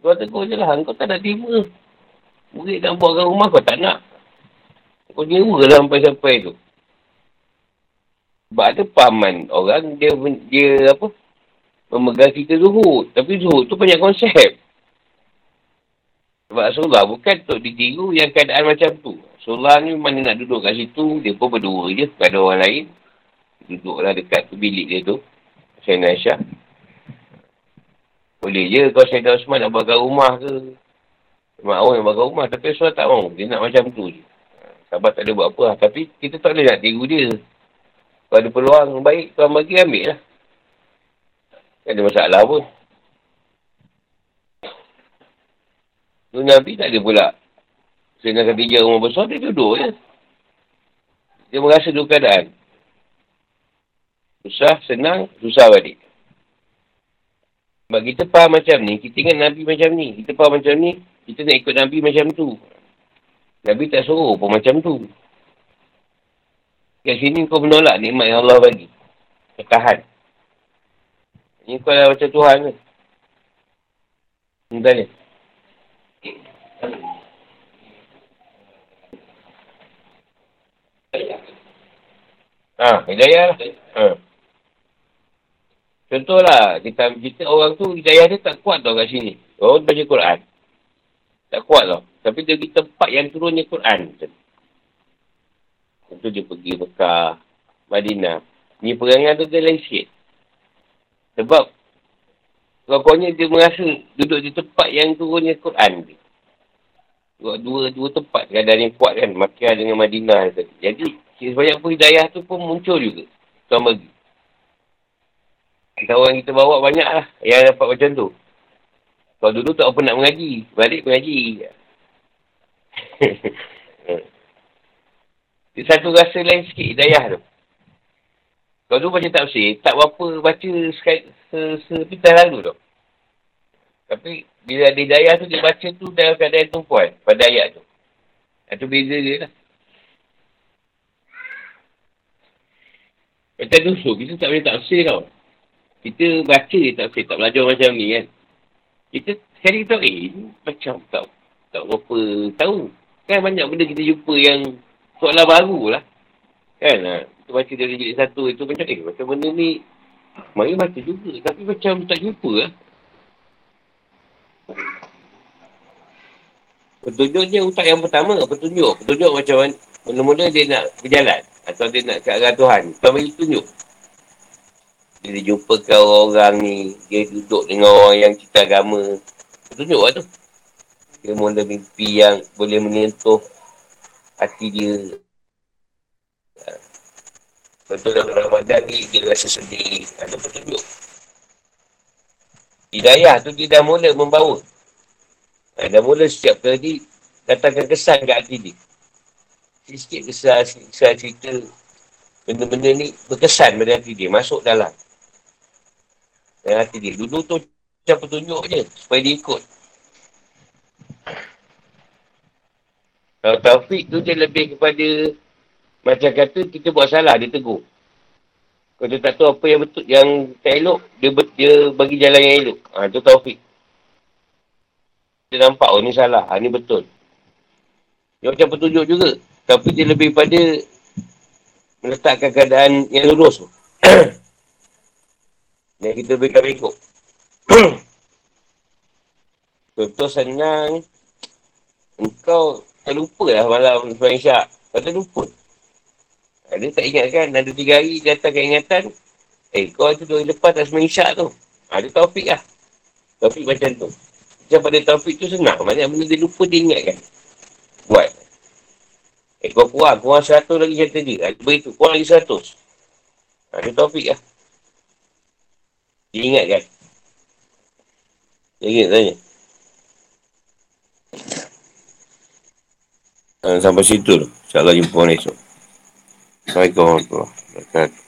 Kau tegur je lah. Kau tak nak terima. Murid nak buat kat rumah kau tak nak. Kau nyewa lah sampai-sampai tu. Sebab ada paman orang dia, dia apa, memegang kita zuhud. Tapi zuhud tu banyak konsep. Sebab Rasulullah bukan untuk ditiru yang keadaan macam tu. Rasulullah ni mana nak duduk kat situ, dia pun berdua je. Tak ada orang lain. Duduklah dekat tu bilik dia tu. Sayyidina Aisyah. Boleh je kalau Sayyidina Osman nak buat kat rumah ke. Mak awak yang buat kat rumah. Tapi Rasulullah tak mahu. Dia nak macam tu je. Sahabat tak ada buat apa lah. Tapi kita tak boleh nak tiru dia. Kalau ada peluang baik, tuan bagi ambil lah. Tak ada masalah pun. Tu Nabi tak ada pula. Sayyidina Khadijah rumah besar, dia duduk je. Dia merasa dua keadaan. Susah, senang, susah balik. Sebab kita faham macam ni, kita ingat Nabi macam ni. Kita faham macam ni, kita nak ikut Nabi macam tu. Nabi tak suruh pun macam tu. Kat sini kau menolak nikmat yang Allah bagi. Ketahan. Ini kau dah macam Tuhan ke? Entah ni. Ha, hidayah lah. Ha. Contohlah, kita, kita orang tu hidayah dia tak kuat tau kat sini. Orang baca Quran. Tak kuat tau. Tapi dia pergi tempat yang turunnya Quran. Contoh dia pergi Mekah, Madinah. Ni perangan tu dia lain sikit. Sebab, pokoknya dia merasa duduk di tempat yang turunnya Quran dia. Dua, dua, dua tempat keadaan yang kuat kan. Makkah dengan Madinah tadi. Jadi, sebanyak pun hidayah tu pun muncul juga. Tuan bagi. Kita orang kita bawa banyak lah yang dapat macam tu. Kalau dulu tak apa nak mengaji. Balik mengaji. Dia satu rasa lain sikit hidayah tu. Kalau dulu baca tafsir, tak berapa baca sekali, se, se, se, lalu tu. Tapi bila ada hidayah tu, dia baca tu dalam keadaan tumpuan pada ayat tu. Atau beza dia lah. Macam dulu, kita tak boleh taksir tau. Kita baca je taksir, tak belajar macam ni kan. Kita sekali tahu, eh, macam tak, tak apa tahu. Kan banyak benda kita jumpa yang soalan baru lah. Kan, ha? kita baca dari jilid satu itu macam, eh, macam benda ni, mari baca juga. Tapi macam tak jumpa lah. Petunjuk dia utak yang pertama, petunjuk. Petunjuk macam mana, mula-mula dia nak berjalan. Atau dia nak ke arah Tuhan. Tuhan bagi tunjuk. Dia jumpa ke orang ni. Dia duduk dengan orang yang cerita agama. Tunjuk lah tu. Dia mula mimpi yang boleh menyentuh hati dia. Betul dalam Ramadan ni, dia rasa sedih. Ada petunjuk. Hidayah tu dia dah mula membawa. Dah mula setiap kali datangkan kesan kat hati dia sikit-sikit kesal, kesal cerita benda-benda ni berkesan pada hati dia, masuk dalam dalam hati dia. Dulu tu macam petunjuk je supaya dia ikut. Kalau taufik tu dia lebih kepada macam kata kita buat salah, dia tegur. Kalau dia tak tahu apa yang betul, yang tak elok, dia, dia bagi jalan yang elok. Ha, tu taufik. Dia nampak, oh ni salah, ha, ni betul. Dia macam petunjuk juga. Tapi dia lebih pada meletakkan keadaan yang lurus tu. yang kita berikan berikut. Contoh senang, engkau terlupa lah malam Tuan Isyak. Kau terlupa. Dia tak ingat kan, ada tiga hari datang keingatan. Eh, kau tu dua hari lepas tak semua Isyak tu. Ada ha, taufik lah. Taufik macam tu. Macam pada taufik tu senang. Banyak benda dia lupa dia ingat kan. Buat. Eh, kau kurang. Kurang seratus lagi kata dia. Beri tu. Kurang lagi seratus. Ha, dia topik lah. Dia ingat kan? Dia ingat tanya. Ha, sampai situ tu. InsyaAllah jumpa orang esok. Assalamualaikum warahmatullahi wabarakatuh.